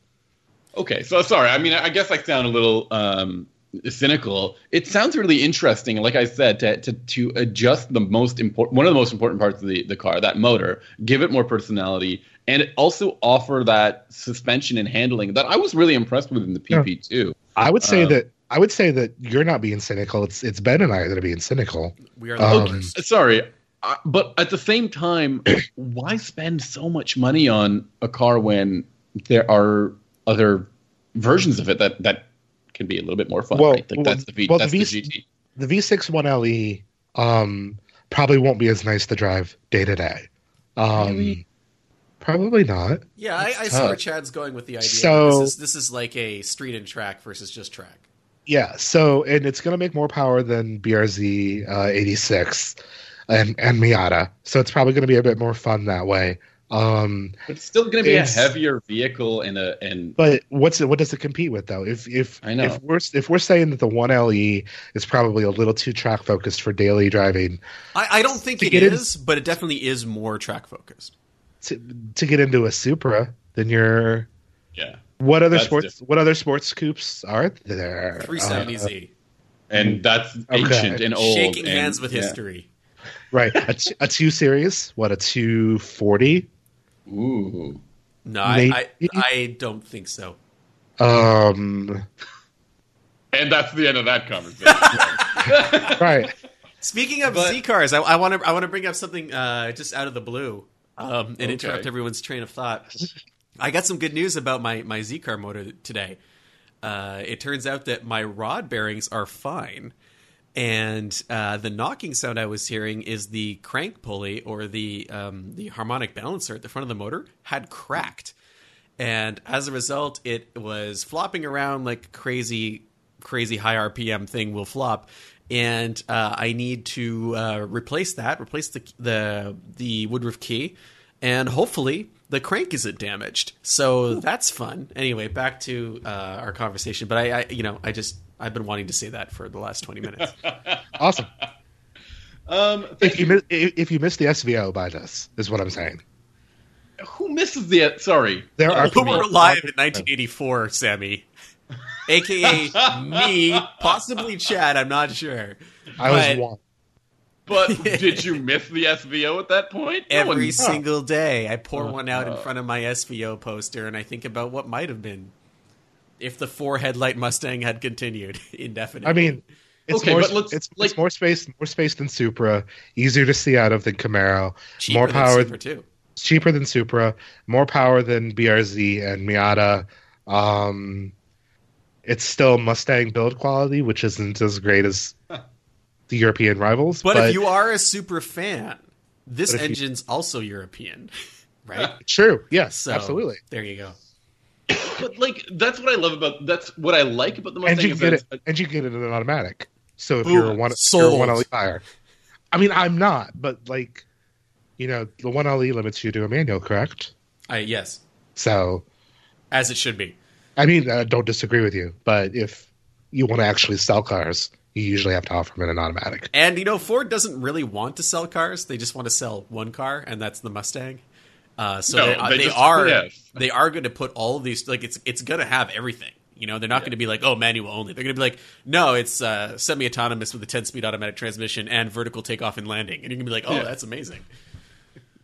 [SPEAKER 1] Okay, so sorry. I mean, I guess I sound a little um, cynical. It sounds really interesting. Like I said, to, to to adjust the most important, one of the most important parts of the the car, that motor, give it more personality, and it also offer that suspension and handling that I was really impressed with in the PP too.
[SPEAKER 3] I would say
[SPEAKER 1] Um,
[SPEAKER 3] that I would say that you're not being cynical. It's it's Ben and I that are being cynical.
[SPEAKER 2] We are
[SPEAKER 3] Um,
[SPEAKER 2] worst.
[SPEAKER 1] Sorry, uh, but at the same time, why spend so much money on a car when there are other versions of it that that can be a little bit more fun?
[SPEAKER 3] Well,
[SPEAKER 1] right? Like
[SPEAKER 3] well,
[SPEAKER 1] that's the v,
[SPEAKER 3] well, the
[SPEAKER 1] that's the,
[SPEAKER 3] V-
[SPEAKER 1] GT.
[SPEAKER 3] The V6 1LE um, probably won't be as nice to drive day to day. Um,
[SPEAKER 1] Really?
[SPEAKER 3] Probably not.
[SPEAKER 2] Yeah, I, I see where Chad's going with the idea.
[SPEAKER 3] So-
[SPEAKER 2] this is this is like a street and track versus just track.
[SPEAKER 3] Yeah. So, and it's going to make more power than BRZ uh, 86 and and Miata. So it's probably going to be a bit more fun that way. Um,
[SPEAKER 1] But it's still going to be a heavier vehicle and a and
[SPEAKER 3] but what's it? What does it compete with though? If if
[SPEAKER 1] I know.
[SPEAKER 3] if we're if we're saying that the 1LE is probably a little too track focused for daily driving,
[SPEAKER 2] I, I don't think it
[SPEAKER 3] is, in-
[SPEAKER 2] but it definitely is more track focused.
[SPEAKER 3] to to get into a Supra, then you're
[SPEAKER 1] yeah,
[SPEAKER 3] what other
[SPEAKER 1] That's
[SPEAKER 3] sports what other sports coupes are there?
[SPEAKER 2] 370Z.
[SPEAKER 1] and that's ancient and old.
[SPEAKER 2] Shaking
[SPEAKER 1] and-
[SPEAKER 2] hands with
[SPEAKER 1] yeah.
[SPEAKER 2] history.
[SPEAKER 3] Uh, right, a, t- a two series, what a two forty.
[SPEAKER 1] Ooh,
[SPEAKER 2] No, I, I, I don't think so.
[SPEAKER 3] Um,
[SPEAKER 1] and that's the end of that conversation.
[SPEAKER 3] right.
[SPEAKER 2] Speaking of
[SPEAKER 1] But-
[SPEAKER 2] Z cars, I want to I want to bring up something uh, just out of the blue um, and
[SPEAKER 1] Okay.
[SPEAKER 2] interrupt everyone's train of thought. I got some good news about my my Z car motor today. Uh, it turns out that my rod bearings are fine, and uh, the knocking sound I was hearing is the crank pulley or the um, the harmonic balancer at the front of the motor had cracked, and as a result, it was flopping around like crazy, crazy high RPM thing will flop. And uh, I need to uh, replace that, replace the the the Woodruff key, and hopefully the crank isn't damaged. So that's fun. Anyway, back to uh, our conversation. But I, I, you know, I just I've been wanting to say that for the last twenty minutes.
[SPEAKER 3] Awesome.
[SPEAKER 1] um,
[SPEAKER 3] If you miss, if you miss the SVO by this, is what I'm saying.
[SPEAKER 1] who misses the? Sorry,
[SPEAKER 3] There are
[SPEAKER 2] Who were alive in 1984, Sammy? AKA me, possibly Chad. I'm not sure.
[SPEAKER 3] I was one.
[SPEAKER 1] but did you miss the SVO at that point? No
[SPEAKER 2] Every
[SPEAKER 1] one-
[SPEAKER 2] single day, I pour one out in
[SPEAKER 1] uh.
[SPEAKER 2] front of my SVO poster, and I think about what might have been if the four headlight Mustang had continued indefinitely.
[SPEAKER 3] I mean, it's
[SPEAKER 1] Okay,
[SPEAKER 3] more,
[SPEAKER 1] but let's,
[SPEAKER 3] it's,
[SPEAKER 1] like-
[SPEAKER 3] it's more space, more space than Supra, easier to see out of than Camaro,
[SPEAKER 2] cheaper
[SPEAKER 3] more
[SPEAKER 2] than
[SPEAKER 3] power,
[SPEAKER 2] Supra too.
[SPEAKER 3] cheaper than Supra, more power than BRZ and Miata. Um, it's still Mustang build quality, which isn't as great as the European rivals.
[SPEAKER 2] But,
[SPEAKER 3] But,
[SPEAKER 2] if you are a Supra fan, this
[SPEAKER 3] But if you-
[SPEAKER 2] engine's also European, right?
[SPEAKER 3] true, yes,
[SPEAKER 2] So
[SPEAKER 3] absolutely.
[SPEAKER 2] There you go.
[SPEAKER 1] But like that's what I love about that's what I like about the Mustang.
[SPEAKER 3] and you
[SPEAKER 1] is
[SPEAKER 3] can
[SPEAKER 1] that
[SPEAKER 3] get it,
[SPEAKER 1] it's-
[SPEAKER 3] and you get it in an automatic. So if
[SPEAKER 2] Boom.
[SPEAKER 3] you're a one, if you're a one LE buyer, I mean, I'm not, but like, you know, the one LE limits you to a manual, correct?
[SPEAKER 2] I, yes,
[SPEAKER 3] So,
[SPEAKER 2] as it should be.
[SPEAKER 3] I mean, I don't disagree with you, but if you want to actually sell cars, you usually have to offer them in an automatic.
[SPEAKER 2] And you know, Ford doesn't really want to sell cars; they just want to sell one car, and that's the Mustang. Uh, so
[SPEAKER 1] No,
[SPEAKER 2] they, uh,
[SPEAKER 1] they
[SPEAKER 2] they
[SPEAKER 1] just-
[SPEAKER 2] are
[SPEAKER 1] yes.
[SPEAKER 2] they are going to put all of these like it's it's going to have everything. You know, they're not going to be like oh manual only. They're going to be like no, it's uh, semi-autonomous with a ten-speed automatic transmission and vertical takeoff and landing, and you're going to be like oh
[SPEAKER 1] Yeah.
[SPEAKER 2] that's amazing.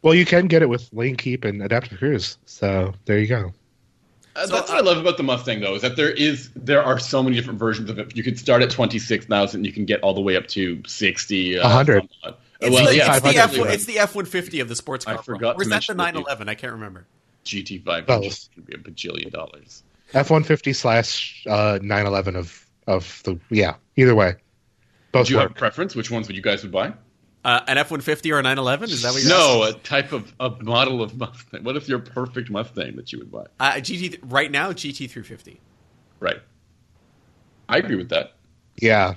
[SPEAKER 3] Well, you can get it with lane keep and adaptive cruise. So there you go.
[SPEAKER 1] Uh,
[SPEAKER 2] So,
[SPEAKER 1] that's what I love about the Mustang, though, is that there is there are so many different versions of it. You could start at twenty six thousand, you can get all the way up to sixty. Uh,
[SPEAKER 3] 100.
[SPEAKER 1] some odd.
[SPEAKER 2] It's,
[SPEAKER 1] well,
[SPEAKER 2] the,
[SPEAKER 1] yeah,
[SPEAKER 2] it's, the F,
[SPEAKER 1] absolutely.
[SPEAKER 2] it's the F one fifty of the sports car.
[SPEAKER 1] I
[SPEAKER 2] car.
[SPEAKER 1] forgot
[SPEAKER 2] Or is
[SPEAKER 1] to
[SPEAKER 2] that the
[SPEAKER 1] mention
[SPEAKER 2] nine
[SPEAKER 1] that you-
[SPEAKER 2] eleven? I can't remember.
[SPEAKER 1] GT5
[SPEAKER 3] Both.
[SPEAKER 1] engine can be a bajillion dollars.
[SPEAKER 3] F one fifty slash uh, nine eleven of of the yeah. Either way, both
[SPEAKER 1] Do you have a preference? Which ones would you guys would buy?
[SPEAKER 2] Uh, an F one fifty or a nine eleven? Is that what you're
[SPEAKER 1] No,
[SPEAKER 2] asking?
[SPEAKER 1] a type of a model of Mustang. What if your perfect Mustang that you would buy?
[SPEAKER 2] Uh, GT right now GT three fifty.
[SPEAKER 1] Right. I agree with that.
[SPEAKER 3] Yeah,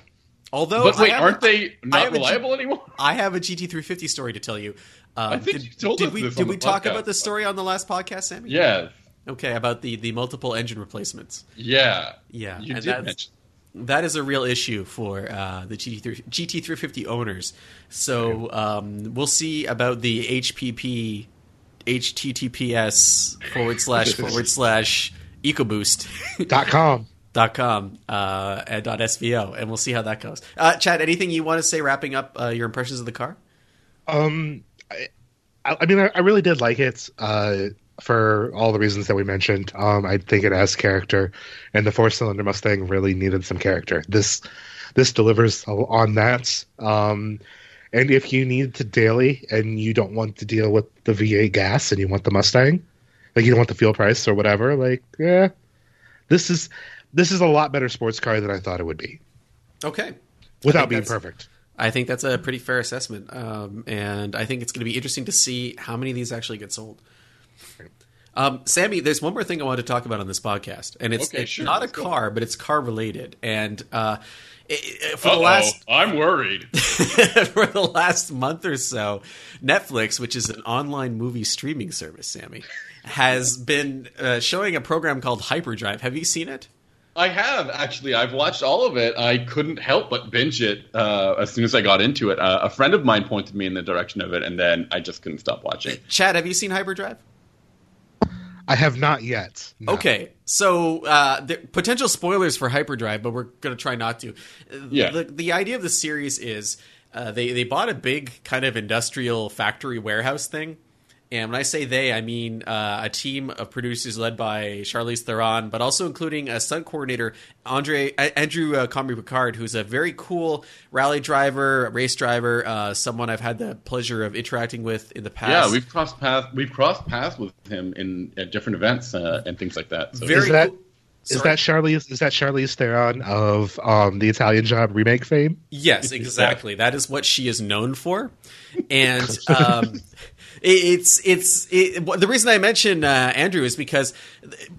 [SPEAKER 2] Although,
[SPEAKER 1] but wait,
[SPEAKER 2] have-
[SPEAKER 1] aren't they
[SPEAKER 2] I
[SPEAKER 1] not
[SPEAKER 2] have a G-
[SPEAKER 1] reliable anymore?
[SPEAKER 2] I have a GT350 story to tell you. Um,
[SPEAKER 1] I think
[SPEAKER 2] did,
[SPEAKER 1] you told
[SPEAKER 2] did
[SPEAKER 1] us
[SPEAKER 2] we
[SPEAKER 1] this
[SPEAKER 2] did
[SPEAKER 1] on
[SPEAKER 2] we
[SPEAKER 1] the
[SPEAKER 2] talk
[SPEAKER 1] podcast.
[SPEAKER 2] about this story on the last podcast, Sammy?
[SPEAKER 1] Yes.
[SPEAKER 2] Okay, about the the multiple engine replacements.
[SPEAKER 1] Yeah.
[SPEAKER 2] Yeah,
[SPEAKER 1] You
[SPEAKER 2] and
[SPEAKER 1] did
[SPEAKER 2] that's-
[SPEAKER 1] mention.
[SPEAKER 2] That is a real issue for uh, the GT3, GT350 owners. So um, we'll see about the HPP, HTTPS forward slash forward slash EcoBoost.
[SPEAKER 3] dot com.
[SPEAKER 2] dot com uh, and dot SVO, and we'll see how that goes. Uh, Chad, anything you want to say wrapping up uh, your impressions of the car?
[SPEAKER 3] Um, I, I mean, I, I really did like it. Uh, for all the reasons that we mentioned, um, I think it has character, and the four-cylinder Mustang really needed some character. This, this delivers on that. Um, and if you need to daily and you don't want to deal with the V8 gas and you want the Mustang, like you don't want the fuel price or whatever, like yeah, this is this is a lot better sports car than I thought it would be
[SPEAKER 2] Okay.
[SPEAKER 3] without being perfect.
[SPEAKER 2] I think that's a pretty fair assessment, um, and I think it's going to be interesting to see how many of these actually get sold. Um, Sammy, there's one more thing I want to talk about on this podcast, and it's,
[SPEAKER 1] Okay,
[SPEAKER 2] it's
[SPEAKER 1] sure,
[SPEAKER 2] not a
[SPEAKER 1] let's go.
[SPEAKER 2] car, but it's car related. And uh, it, it- for the
[SPEAKER 1] Uh-oh,
[SPEAKER 2] last
[SPEAKER 1] I'm worried.
[SPEAKER 2] for the last month or so, Netflix, which is an online movie streaming service, Sammy, has been uh, showing a program called Hyperdrive. Have you seen it?
[SPEAKER 1] I have actually. I've watched all of it. I couldn't help but binge it uh, as soon as I got into it. Uh, a friend of mine pointed me in the direction of it, and then I just couldn't stop watching.
[SPEAKER 2] Chad, have you seen Hyperdrive?
[SPEAKER 3] I have not yet. no.
[SPEAKER 2] Okay, so uh, the, potential spoilers for Hyperdrive, but we're going to try not to.
[SPEAKER 1] Yeah.
[SPEAKER 2] The, the idea of the series is uh, they they bought a big kind of industrial factory warehouse thing, and when I say they, I mean uh, a team of producers led by Charlize Theron, but also including a stunt coordinator Andre A- Andrew uh, Comrie Picard, who's a very cool rally driver, race driver, uh, someone I've had the pleasure of interacting with in the past.
[SPEAKER 1] Yeah, we've crossed paths. We've crossed paths with him in at different events uh, and things like that. So
[SPEAKER 2] Very
[SPEAKER 3] Is that
[SPEAKER 2] cool-
[SPEAKER 3] is that Charlize is that Charlize Theron of um, the Italian Job remake fame?
[SPEAKER 2] Yes, exactly. That is what she is known for, and um, it, it's it's it, the reason I mention uh, Andrew is because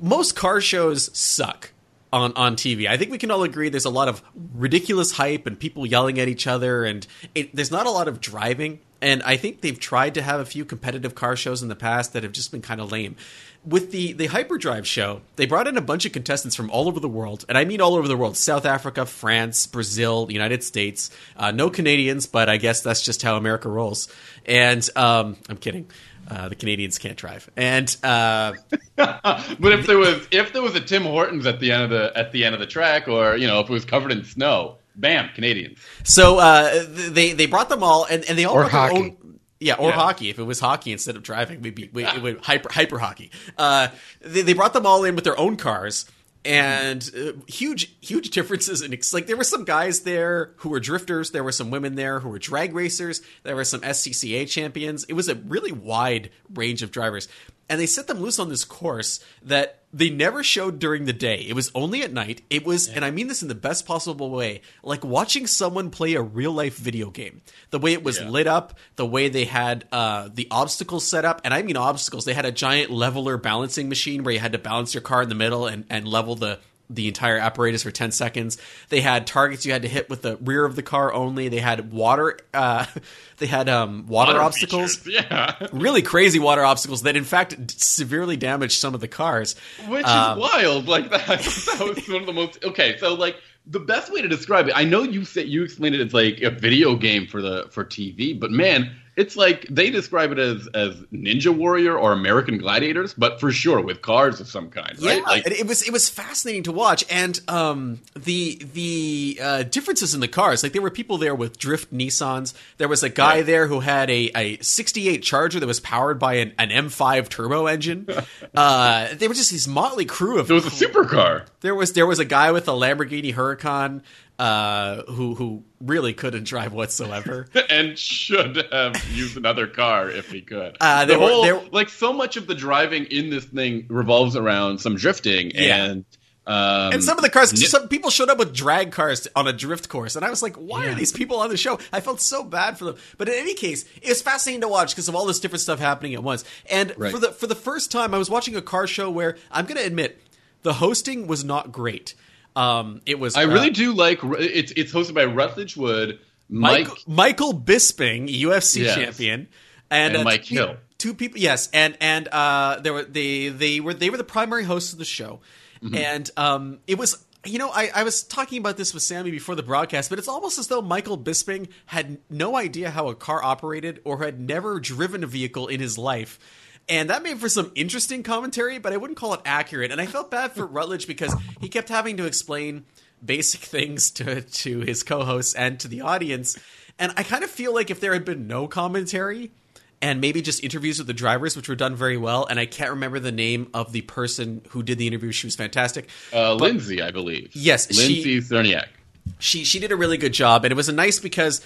[SPEAKER 2] most car shows suck on on TV. I think we can all agree there's a lot of ridiculous hype and people yelling at each other, and it, there's not a lot of driving. And I think they've tried to have a few competitive car shows in the past that have just been kind of lame. With the the Hyperdrive show, they brought in a bunch of contestants from all over the world, and I mean all over the world: South Africa, France, Brazil, United States. Uh, no Canadians, but I guess that's just how America rolls. And um, I'm kidding. Uh, the Canadians can't drive, and uh,
[SPEAKER 1] but if there was if there was a Tim Hortons at the end of the at the end of the track, or you know if it was covered in snow, bam, Canadians.
[SPEAKER 2] So uh, they they brought them all, and, and they all
[SPEAKER 3] Or
[SPEAKER 2] brought their
[SPEAKER 3] hockey.
[SPEAKER 2] own. Yeah, or
[SPEAKER 1] Yeah.
[SPEAKER 2] hockey. If it was hockey instead of driving, we'd be we, it would hyper hyper hockey. Uh, they, they brought them all in with their own cars, and uh, huge huge differences. And like there were some guys there who were drifters. There were some women there who were drag racers. There were some SCCA champions. It was a really wide range of drivers, and they set them loose on this course that they never showed during the day. It was only at night. It was, and I mean this in the best possible way, like watching someone play a real life video game. The way it was
[SPEAKER 1] Yeah.
[SPEAKER 2] lit up, the way they had uh, the obstacles set up, and I mean obstacles. They had a giant leveler balancing machine where you had to balance your car in the middle and, and level the the entire apparatus for 10 seconds. They had targets you had to hit with the rear of the car only. They had water uh, they had um, water,
[SPEAKER 1] Water
[SPEAKER 2] obstacles
[SPEAKER 1] features, yeah,
[SPEAKER 2] really crazy water obstacles that in fact severely damaged some of the cars
[SPEAKER 1] which
[SPEAKER 2] Um,
[SPEAKER 1] is wild. Like that, that was one of the most. Okay, so like the best way to describe it, I know you said you explained it as like a video game for the for TV, but man, it's like they describe it as as Ninja Warrior or American Gladiators, but for sure with cars of some kind,
[SPEAKER 2] yeah
[SPEAKER 1] right? Like,
[SPEAKER 2] it was it was fascinating to watch and um the the uh, differences in the cars like there were people there with drift nissans there was a guy
[SPEAKER 1] Yeah.
[SPEAKER 2] there who had a, a 68 charger that was powered by an, an m5 turbo engine uh there was just this motley crew of
[SPEAKER 1] There was a supercar.
[SPEAKER 2] There was there was a guy with a Lamborghini Huracan. Uh, who who really couldn't drive whatsoever.
[SPEAKER 1] and should have used another car if he could.
[SPEAKER 2] Uh,
[SPEAKER 1] the
[SPEAKER 2] there were-
[SPEAKER 1] whole, like so much of the driving in this thing revolves around some drifting
[SPEAKER 2] Yeah.
[SPEAKER 1] and um,
[SPEAKER 2] And some of the cars, some people showed up with drag cars on a drift course, and I was like, "Why are these people on the show?" I felt so bad for them. But in any case, it was fascinating to watch because of all this different stuff happening at once. And
[SPEAKER 1] Right.
[SPEAKER 2] for the for the first time, I was watching a car show where I'm going to admit the hosting was not great. Um, it was
[SPEAKER 1] I
[SPEAKER 2] uh,
[SPEAKER 1] really do like it's it's hosted by Rutledge Wood, Mike,
[SPEAKER 2] Michael, Michael Bisping, UFC
[SPEAKER 1] Yes.
[SPEAKER 2] champion, and,
[SPEAKER 1] And
[SPEAKER 2] uh,
[SPEAKER 1] Mike
[SPEAKER 2] two-
[SPEAKER 1] Hill.
[SPEAKER 2] Two people, yes, and and uh, they were they they were they were the primary hosts of the show,
[SPEAKER 1] Mm-hmm.
[SPEAKER 2] and um, it was. You know, I, I was talking about this with Sammy before the broadcast, but it's almost as though Michael Bisping had no idea how a car operated or had never driven a vehicle in his life. And that made for some interesting commentary, but I wouldn't call it accurate. And I felt bad for Rutledge because he kept having to explain basic things to to his co-hosts and to the audience. And I kind of feel like if there had been no commentary and maybe just interviews with the drivers, which were done very well, and I can't remember the name of the person who did the interview. She was fantastic.
[SPEAKER 1] uh, Lindsay, I believe.
[SPEAKER 2] Yes, she-
[SPEAKER 1] Lindsay Czarniak.
[SPEAKER 2] She she did a really good job, and it was a nice because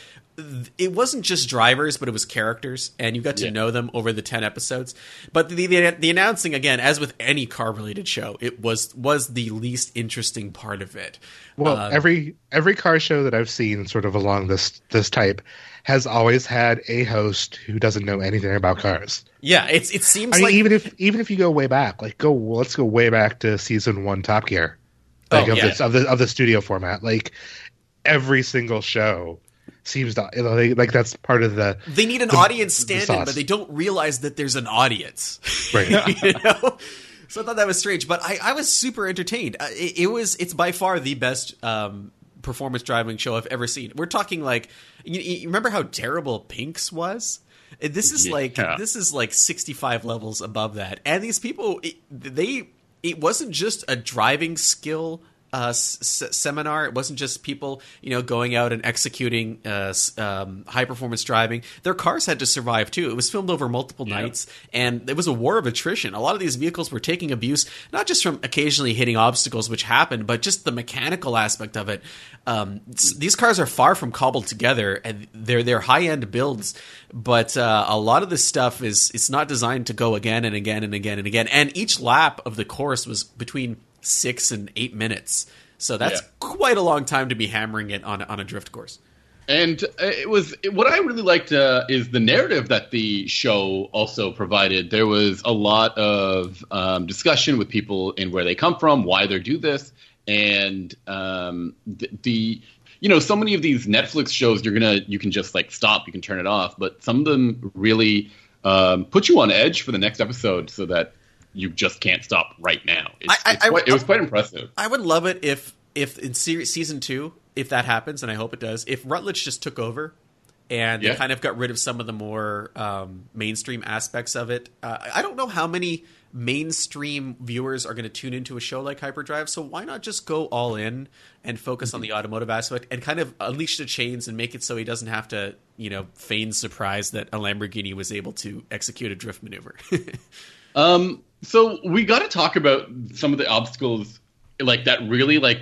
[SPEAKER 2] it wasn't just drivers, but it was characters, and you got to
[SPEAKER 1] Yeah.
[SPEAKER 2] know them over the ten episodes. But the, the the announcing again, as with any car related show, it was was the least interesting part of it.
[SPEAKER 3] Well,
[SPEAKER 2] Um,
[SPEAKER 3] every every car show that I've seen, sort of along this this type, has always had a host who doesn't know anything about cars.
[SPEAKER 2] yeah, it's it seems
[SPEAKER 3] I mean,
[SPEAKER 2] like
[SPEAKER 3] even if even if you go way back, like go let's go way back to season one Top Gear, like
[SPEAKER 2] Oh,
[SPEAKER 3] of
[SPEAKER 2] yeah.
[SPEAKER 3] this of the of the studio format. Like every single show seems to you know, like, like that's part of the
[SPEAKER 2] they need an
[SPEAKER 3] the-
[SPEAKER 2] audience
[SPEAKER 3] the
[SPEAKER 2] stand-in,
[SPEAKER 3] sauce.
[SPEAKER 2] but they don't realize that there's an audience.
[SPEAKER 3] Right.
[SPEAKER 2] you know? So I thought that was strange, but I, I was super entertained. Uh, It, it was it's by far the best um, performance driving show I've ever seen. We're talking like you, you remember how terrible Pink's was. Uh, This is like this is like 65 levels above that. And these people it, they it wasn't just a driving skill uh, s- seminar. It wasn't just people, you know, going out and executing uh, s- um, high performance driving. Their cars had to survive too. It was filmed over multiple nights, and it was a war of attrition. A lot of these vehicles were taking abuse, not just from occasionally hitting obstacles, which happened, but just the mechanical aspect of it. Um, these cars are far from cobbled together, and they're they're high end builds. But uh, a lot of this stuff is it's not designed to go again and again and again and again. And each lap of the course was between six and eight minutes. So that's
[SPEAKER 1] Yeah.
[SPEAKER 2] quite a long time to be hammering it on a, on a drift course.
[SPEAKER 1] And uh, it was what I really liked uh, is the narrative that the show also provided. There was a lot of um, discussion with people and where they come from, why they do this, and um, the, the you know so many of these Netflix shows you're gonna you can just like stop, you can turn it off, but some of them really um, put you on edge for the next episode, so that you just can't stop right now. It's,
[SPEAKER 2] I- I-
[SPEAKER 1] quite,
[SPEAKER 2] I-
[SPEAKER 1] it was quite impressive.
[SPEAKER 2] I would love it if if in series, season two, if that happens, and I hope it does, if Rutledge just took over and
[SPEAKER 1] Yeah.
[SPEAKER 2] kind of got rid of some of the more um, mainstream aspects of it. Uh, I don't know how many mainstream viewers are going to tune into a show like Hyperdrive, so why not just go all in and focus on the automotive aspect and kind of unleash the chains and make it so he doesn't have to, you know, feign surprise that a Lamborghini was able to execute a drift maneuver.
[SPEAKER 1] Um, so we got to talk about some of the obstacles, like that really like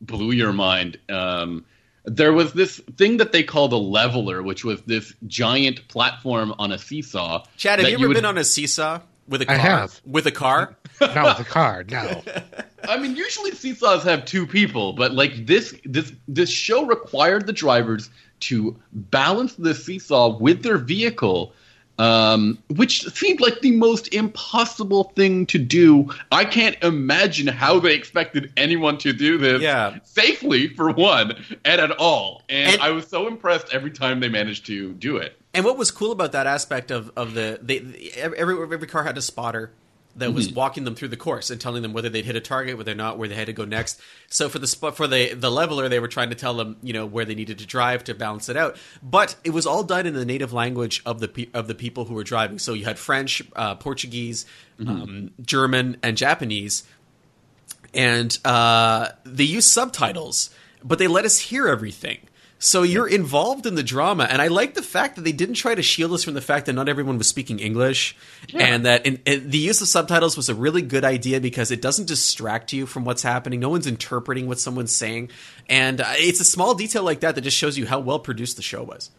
[SPEAKER 1] blew your mind. Um, there was this thing that they called a leveler, which was this giant platform on a seesaw.
[SPEAKER 2] Chad, have you ever
[SPEAKER 1] would-
[SPEAKER 2] been on a seesaw with a car?
[SPEAKER 3] I have.
[SPEAKER 2] With a car?
[SPEAKER 3] not with a car. No,
[SPEAKER 1] I mean, usually seesaws have two people, but like this, this, this show required the drivers to balance the seesaw with their vehicle, um, which seemed like the most impossible thing to do. I can't imagine how they expected anyone to do this
[SPEAKER 2] Yeah.
[SPEAKER 1] safely, for one, and at all. And,
[SPEAKER 2] And-
[SPEAKER 1] I was so impressed every time they managed to do it.
[SPEAKER 2] And what was cool about that aspect of of the they, the- every every car had a spotter that was walking them through the course and telling them whether they'd hit a target, whether or not, where they had to go next. So for the for the the leveler, they were trying to tell them you know where they needed to drive to balance it out. But it was all done in the native language of the pe- of the people who were driving. So you had French, uh, Portuguese, um, German, and Japanese and uh, they used subtitles, but they let us hear everything. So you're involved in the drama, and I like the fact that they didn't try to shield us from the fact that not everyone was speaking English, and that in, in- the use of subtitles was a really good idea because it doesn't distract you from what's happening. No one's interpreting what someone's saying, and uh, it's a small detail like that that just shows you how well produced the show was.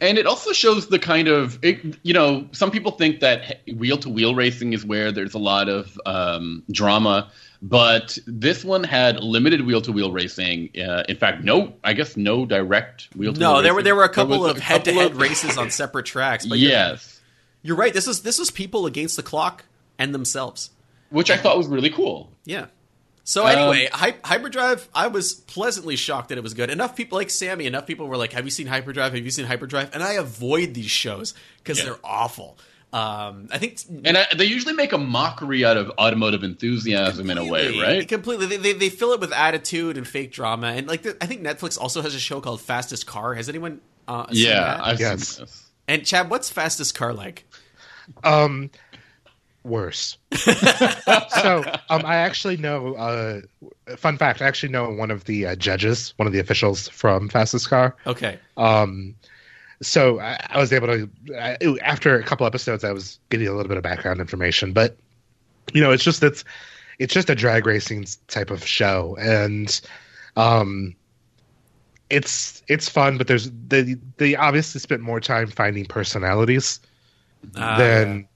[SPEAKER 1] And it also shows the kind of, it, you know, some people think that wheel to wheel racing is where there's a lot of um, drama, but this one had limited wheel to wheel racing. Uh, in fact, no, I guess no direct wheel to wheel.
[SPEAKER 2] No, there were there were a couple of head to head races on separate tracks, but you're,
[SPEAKER 1] yes,
[SPEAKER 2] you're right. This is this is people against the clock and themselves.
[SPEAKER 1] which I thought was really cool.
[SPEAKER 2] Yeah. So
[SPEAKER 1] Um,
[SPEAKER 2] anyway, Hy- Hyperdrive, I was pleasantly shocked that it was good. Enough people like Sammy, enough people were like, "Have you seen Hyperdrive? Have you seen Hyperdrive?" And I avoid these shows because
[SPEAKER 1] Yeah.
[SPEAKER 2] they're awful. Um, I think
[SPEAKER 1] And I, they usually make a mockery out of automotive enthusiasm in a way, right?
[SPEAKER 2] Completely. They, they, they fill it with attitude and fake drama, and like the, I think Netflix also has a show called Fastest Car. Has anyone? Uh, seen
[SPEAKER 1] Yeah. I've
[SPEAKER 3] Yes.
[SPEAKER 1] seen this.
[SPEAKER 2] and Chad, what's Fastest Car like?
[SPEAKER 3] Um, worse. so, um, I actually know. Uh, fun fact: I actually know one of the uh, judges, one of the officials from Fastest Car.
[SPEAKER 2] Okay.
[SPEAKER 3] Um, so I, I was able to. I, after a couple episodes, I was getting a little bit of background information, but you know, it's just it's it's just a drag racing type of show, and um, it's it's fun, but there's they they obviously spent more time finding personalities
[SPEAKER 2] Uh,
[SPEAKER 3] then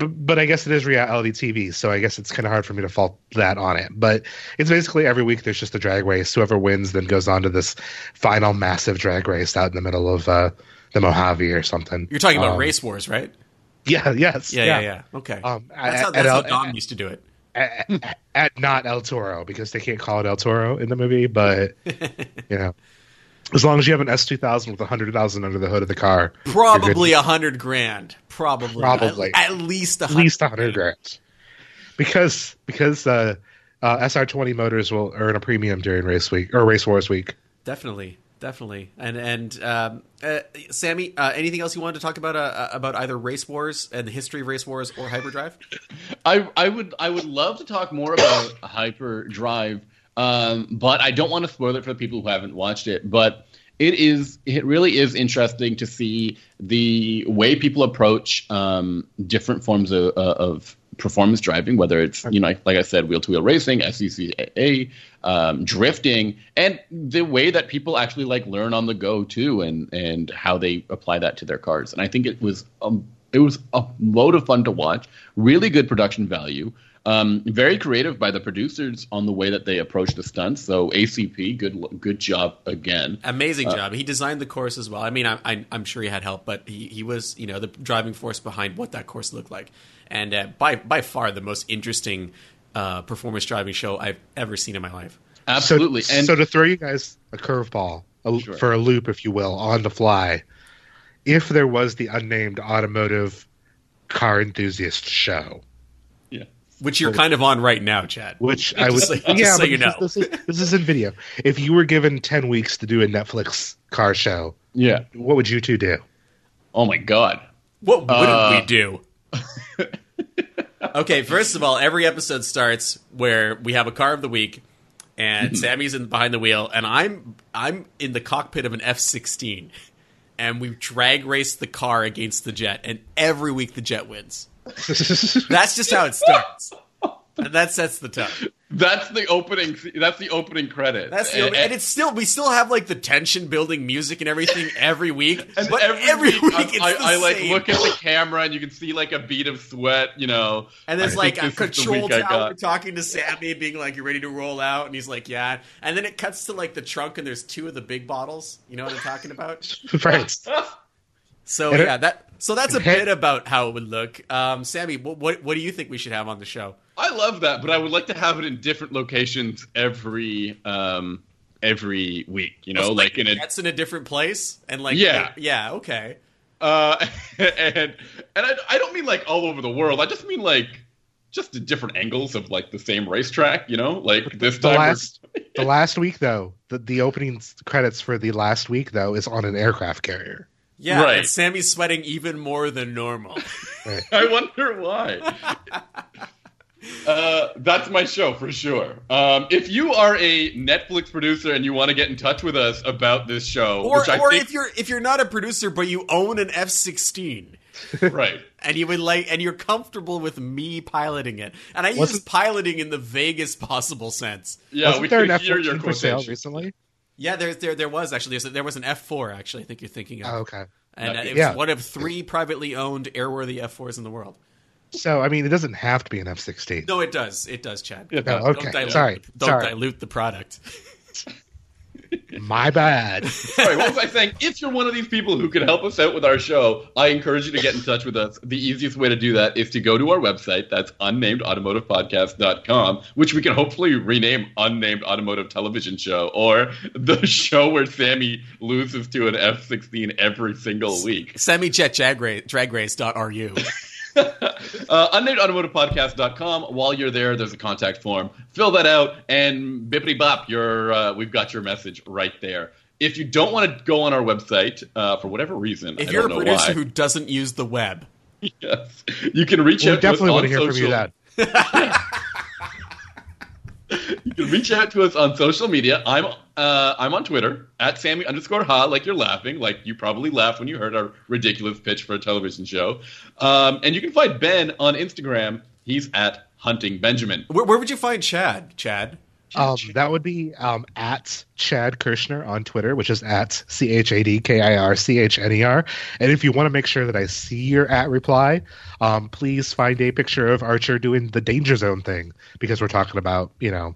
[SPEAKER 3] but, but I guess it is reality TV, so I guess it's kind of hard for me to fault that on it. But it's basically every week there's just a drag race. Whoever wins then goes on to this final massive drag race out in the middle of uh, the Mojave or something.
[SPEAKER 2] You're talking about
[SPEAKER 3] Um,
[SPEAKER 2] Race Wars, right?
[SPEAKER 3] Yeah, yes,
[SPEAKER 2] Yeah, yeah, yeah. Okay.
[SPEAKER 3] Um,
[SPEAKER 2] that's
[SPEAKER 3] at-
[SPEAKER 2] how,
[SPEAKER 3] at
[SPEAKER 2] that's how Dom used to do it.
[SPEAKER 3] At, at- at not El Toro because they can't call it El Toro in the movie, but you know, as long as you have an S two thousand with a hundred thousand under the hood of the car.
[SPEAKER 2] Probably a hundred grand. Probably.
[SPEAKER 3] Probably.
[SPEAKER 2] At, at least a
[SPEAKER 3] at least a hundred grand, because because uh, uh, SR twenty motors will earn a premium during race week or race wars week.
[SPEAKER 2] Definitely, definitely. And and um, uh, Sammy, uh, anything else you wanted to talk about uh, about either Race Wars and the history of Race Wars or Hyperdrive?
[SPEAKER 1] I I would I would love to talk more about Hyperdrive, um, but I don't want to spoil it for the people who haven't watched it. But it is it really is interesting to see the way people approach um, different forms of, uh, of performance driving, whether it's you know like I said, wheel to wheel racing, SCCA, um, drifting, and the way that people actually like learn on the go too, and and how they apply that to their cars. And I think it was um, it was a load of fun to watch. Really good production value. Um, very creative by the producers on the way that they approach the stunts. So ACP, good good job again.
[SPEAKER 2] Amazing job. He designed the course as well. I mean, I, I, I'm sure he had help, but he, he was, you know, the driving force behind what that course looked like, and uh, by by far the most interesting uh, performance driving show I've ever seen in my life.
[SPEAKER 1] Absolutely.
[SPEAKER 3] So,
[SPEAKER 1] and
[SPEAKER 3] so to throw you guys a curveball a,
[SPEAKER 1] Sure.
[SPEAKER 3] for a loop, if you will, on the fly, if there was the unnamed automotive car enthusiast show,
[SPEAKER 1] yeah.
[SPEAKER 2] Which you're kind of on right now, Chad.
[SPEAKER 3] which I would,
[SPEAKER 2] so- just
[SPEAKER 3] yeah,
[SPEAKER 2] so
[SPEAKER 3] but
[SPEAKER 2] you
[SPEAKER 3] this,
[SPEAKER 2] know.
[SPEAKER 3] is, this, is, this is in video. If you were given ten weeks to do a Netflix car show,
[SPEAKER 1] Yeah.
[SPEAKER 3] what would you two do?
[SPEAKER 1] Oh my god.
[SPEAKER 2] What wouldn't
[SPEAKER 1] Uh,
[SPEAKER 2] we do? okay, first of all, every episode starts where we have a car of the week, and Sammy's in behind the wheel, and I'm I'm in the cockpit of an F sixteen, and we drag race the car against the jet, and every week the jet wins. That's just how it starts, and that sets the tone.
[SPEAKER 1] That's the opening. That's the opening credit.
[SPEAKER 2] That's the and, it's still we still have like the tension building music and everything every week,
[SPEAKER 1] And
[SPEAKER 2] but
[SPEAKER 1] every,
[SPEAKER 2] every,
[SPEAKER 1] week,
[SPEAKER 2] week,
[SPEAKER 1] I,
[SPEAKER 2] it's
[SPEAKER 1] I,
[SPEAKER 2] the
[SPEAKER 1] I, like look at the camera and you can see like a bead of sweat. You know,
[SPEAKER 2] And there's
[SPEAKER 1] I
[SPEAKER 2] like a
[SPEAKER 1] this is
[SPEAKER 2] control
[SPEAKER 1] I
[SPEAKER 2] tower talking to Sammy, being like, "You ready to roll out?" And he's like, "Yeah." And then it cuts to like the trunk, and there's two of the big bottles. You know what I'm talking about?
[SPEAKER 3] right.
[SPEAKER 2] So
[SPEAKER 3] it-
[SPEAKER 2] yeah, that so that's a bit about how it would look. Um, Sammy, what, what what do you think we should have on the show?
[SPEAKER 1] I love that, but I would like to have it in different locations every um every week. You know, like, in a
[SPEAKER 2] that's in a different place, and like
[SPEAKER 1] Yeah.
[SPEAKER 2] yeah, okay.
[SPEAKER 1] uh and and I, I don't mean like all over the world. I just mean like just the different angles of like the same racetrack. You know, like this
[SPEAKER 3] The
[SPEAKER 1] time.
[SPEAKER 3] last, the last week though, the, the opening credits for the last week though is on an aircraft carrier.
[SPEAKER 2] Yeah,
[SPEAKER 1] Right.
[SPEAKER 2] and Sammy's sweating even more than normal.
[SPEAKER 1] I wonder why. Uh, that's my show for sure. Um, if you are a Netflix producer and you want to get in touch with us about this show,
[SPEAKER 2] Or,
[SPEAKER 1] which I
[SPEAKER 2] or
[SPEAKER 1] think,
[SPEAKER 2] if you're if you're not a producer but you own an F sixteen
[SPEAKER 1] right,
[SPEAKER 2] and you would like and you're comfortable with me piloting it, and I use
[SPEAKER 3] Wasn't-
[SPEAKER 2] piloting in the vaguest possible sense.
[SPEAKER 1] yeah,
[SPEAKER 3] Wasn't
[SPEAKER 1] we
[SPEAKER 3] there
[SPEAKER 1] can
[SPEAKER 3] an
[SPEAKER 1] hear your
[SPEAKER 3] F-14 for sale recently?
[SPEAKER 2] Yeah, there there there was actually there was an F four actually. I think you're thinking of,
[SPEAKER 3] Oh, okay.
[SPEAKER 2] and uh, it was
[SPEAKER 3] Yeah.
[SPEAKER 2] one of three privately owned airworthy F fours in the world.
[SPEAKER 3] So I mean, it doesn't have to be an F sixteen.
[SPEAKER 2] No, it does. It does, Chad.
[SPEAKER 1] Yeah,
[SPEAKER 2] Don't
[SPEAKER 3] okay.
[SPEAKER 2] dilute,
[SPEAKER 3] Sorry.
[SPEAKER 2] Don't
[SPEAKER 3] Sorry.
[SPEAKER 2] dilute the product.
[SPEAKER 3] My bad.
[SPEAKER 1] Sorry, what was I saying? If you're one of these people who could help us out with our show, I encourage you to get in touch with us. The easiest way to do that is to go to our website. That's unnamedautomotivepodcast.com, which we can hopefully rename Unnamed Automotive Television Show, or the show where Sammy loses to an F-16 every single week.
[SPEAKER 2] Semijet drag race, dragrace.ru.
[SPEAKER 1] uh, unnamedautomotivepodcast.com. While you're there, there's a contact form. Fill that out, and bippity bop, you're, uh, we've got your message right there. If you don't want to go on our website uh, for whatever reason,
[SPEAKER 2] If
[SPEAKER 1] I
[SPEAKER 2] you're a
[SPEAKER 1] don't know
[SPEAKER 2] producer
[SPEAKER 1] why,
[SPEAKER 2] who doesn't use the web,
[SPEAKER 1] yes, you can reach
[SPEAKER 3] We
[SPEAKER 1] out. to us
[SPEAKER 3] definitely
[SPEAKER 1] on
[SPEAKER 3] want to hear from you. That
[SPEAKER 1] You can reach out to us on social media. I'm uh, I'm on Twitter at Sammy underscore Ha, like you're laughing, like you probably laughed when you heard our ridiculous pitch for a television show. Um, and you can find Ben on Instagram. He's at Hunting Benjamin.
[SPEAKER 2] where, where would you find Chad? Chad.
[SPEAKER 3] um, that would be um, at Chad Kirchner on Twitter, which is at C H A D K I R C H N E R. And if you want to make sure that I see your at reply, um, please find a picture of Archer doing the Danger Zone thing because we're talking about you know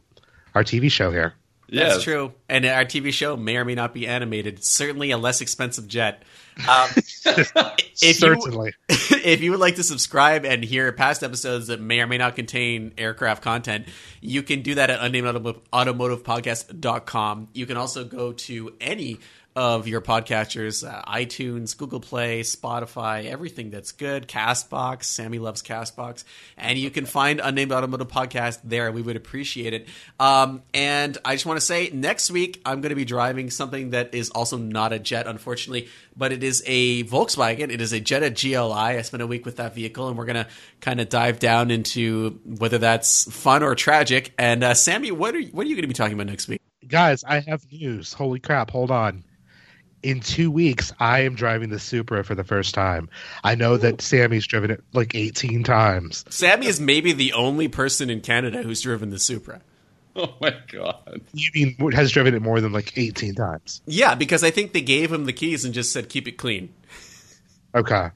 [SPEAKER 3] our TV show here.
[SPEAKER 2] That's true. And our TV show may or may not be animated. Certainly a less expensive jet. Um, if you,
[SPEAKER 3] Certainly.
[SPEAKER 2] if you would like to subscribe and hear past episodes that may or may not contain aircraft content, you can do that at unnamedautomotivepodcast.com. You can also go to any of your podcatchers, uh, iTunes, Google Play, Spotify, everything that's good, Castbox. Sammy loves Castbox. And you can find Unnamed Automotive Podcast there. We would appreciate it. Um, and I just want to say next week, I'm going to be driving something that is also not a jet, unfortunately, but it is a Volkswagen. It is a Jetta GLI. I spent a week with that vehicle, and we're going to kind of dive down into whether that's fun or tragic. And uh, Sammy, what are what are you going to be talking about next week?
[SPEAKER 3] Guys, I have news. Holy crap, hold on. In two weeks, I am driving the Supra for the first time. I know that Sammy's driven it like 18 times.
[SPEAKER 2] Sammy is maybe the only person in Canada who's driven the Supra.
[SPEAKER 1] Oh my god.
[SPEAKER 3] You mean has driven it more than like 18 times?
[SPEAKER 2] Yeah, because I think they gave him the keys and just said keep it clean.
[SPEAKER 3] Okay.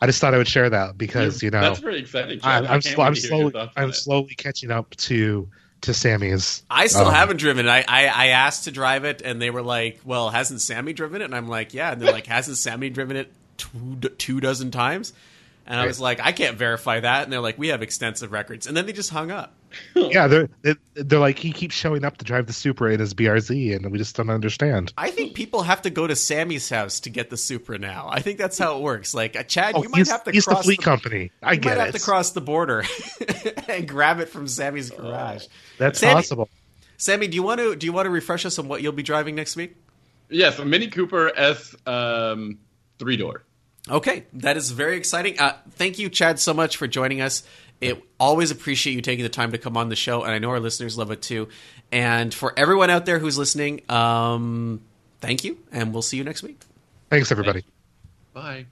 [SPEAKER 3] I just thought I would share that because, you know,
[SPEAKER 1] that's very exciting.
[SPEAKER 3] I'm,
[SPEAKER 1] I
[SPEAKER 3] I'm,
[SPEAKER 1] can't
[SPEAKER 3] sl- I'm
[SPEAKER 1] wait to hear your
[SPEAKER 3] slowly I'm
[SPEAKER 1] it.
[SPEAKER 3] slowly catching up to to Sammy's.
[SPEAKER 2] I still
[SPEAKER 3] um,
[SPEAKER 2] haven't driven it. I, I, I asked to drive it, and they were like, "Well, hasn't Sammy driven it?" And I'm like, "Yeah." And they're like, "Hasn't Sammy driven it two two dozen times?" And I was like, "I can't verify that." And they're like, "We have extensive records." And then they just hung up.
[SPEAKER 3] Yeah, they're they're- they're like he keeps showing up to drive the Supra in his BRZ, and we just don't understand.
[SPEAKER 2] I think people have to go to Sammy's house to get the Supra now. I think that's how it works. Like, uh, Chad,
[SPEAKER 3] Oh,
[SPEAKER 2] you might have to
[SPEAKER 3] he's the
[SPEAKER 2] cross
[SPEAKER 3] fleet company. I
[SPEAKER 2] you
[SPEAKER 3] get
[SPEAKER 2] might
[SPEAKER 3] it.
[SPEAKER 2] have to cross the border and grab it from Sammy's garage.
[SPEAKER 3] That's
[SPEAKER 2] Sammy-
[SPEAKER 3] possible.
[SPEAKER 2] Sammy, do you want to do you want to refresh us on what you'll be driving next week?
[SPEAKER 1] Yes, a Mini Cooper S um, three door.
[SPEAKER 2] Okay, that is very exciting. Uh, thank you, Chad, so much for joining us. It always appreciate you taking the time to come on the show, and I know our listeners love it too. And for everyone out there who's listening, um, thank you, and we'll see you next week.
[SPEAKER 3] Thanks, everybody.
[SPEAKER 1] Bye.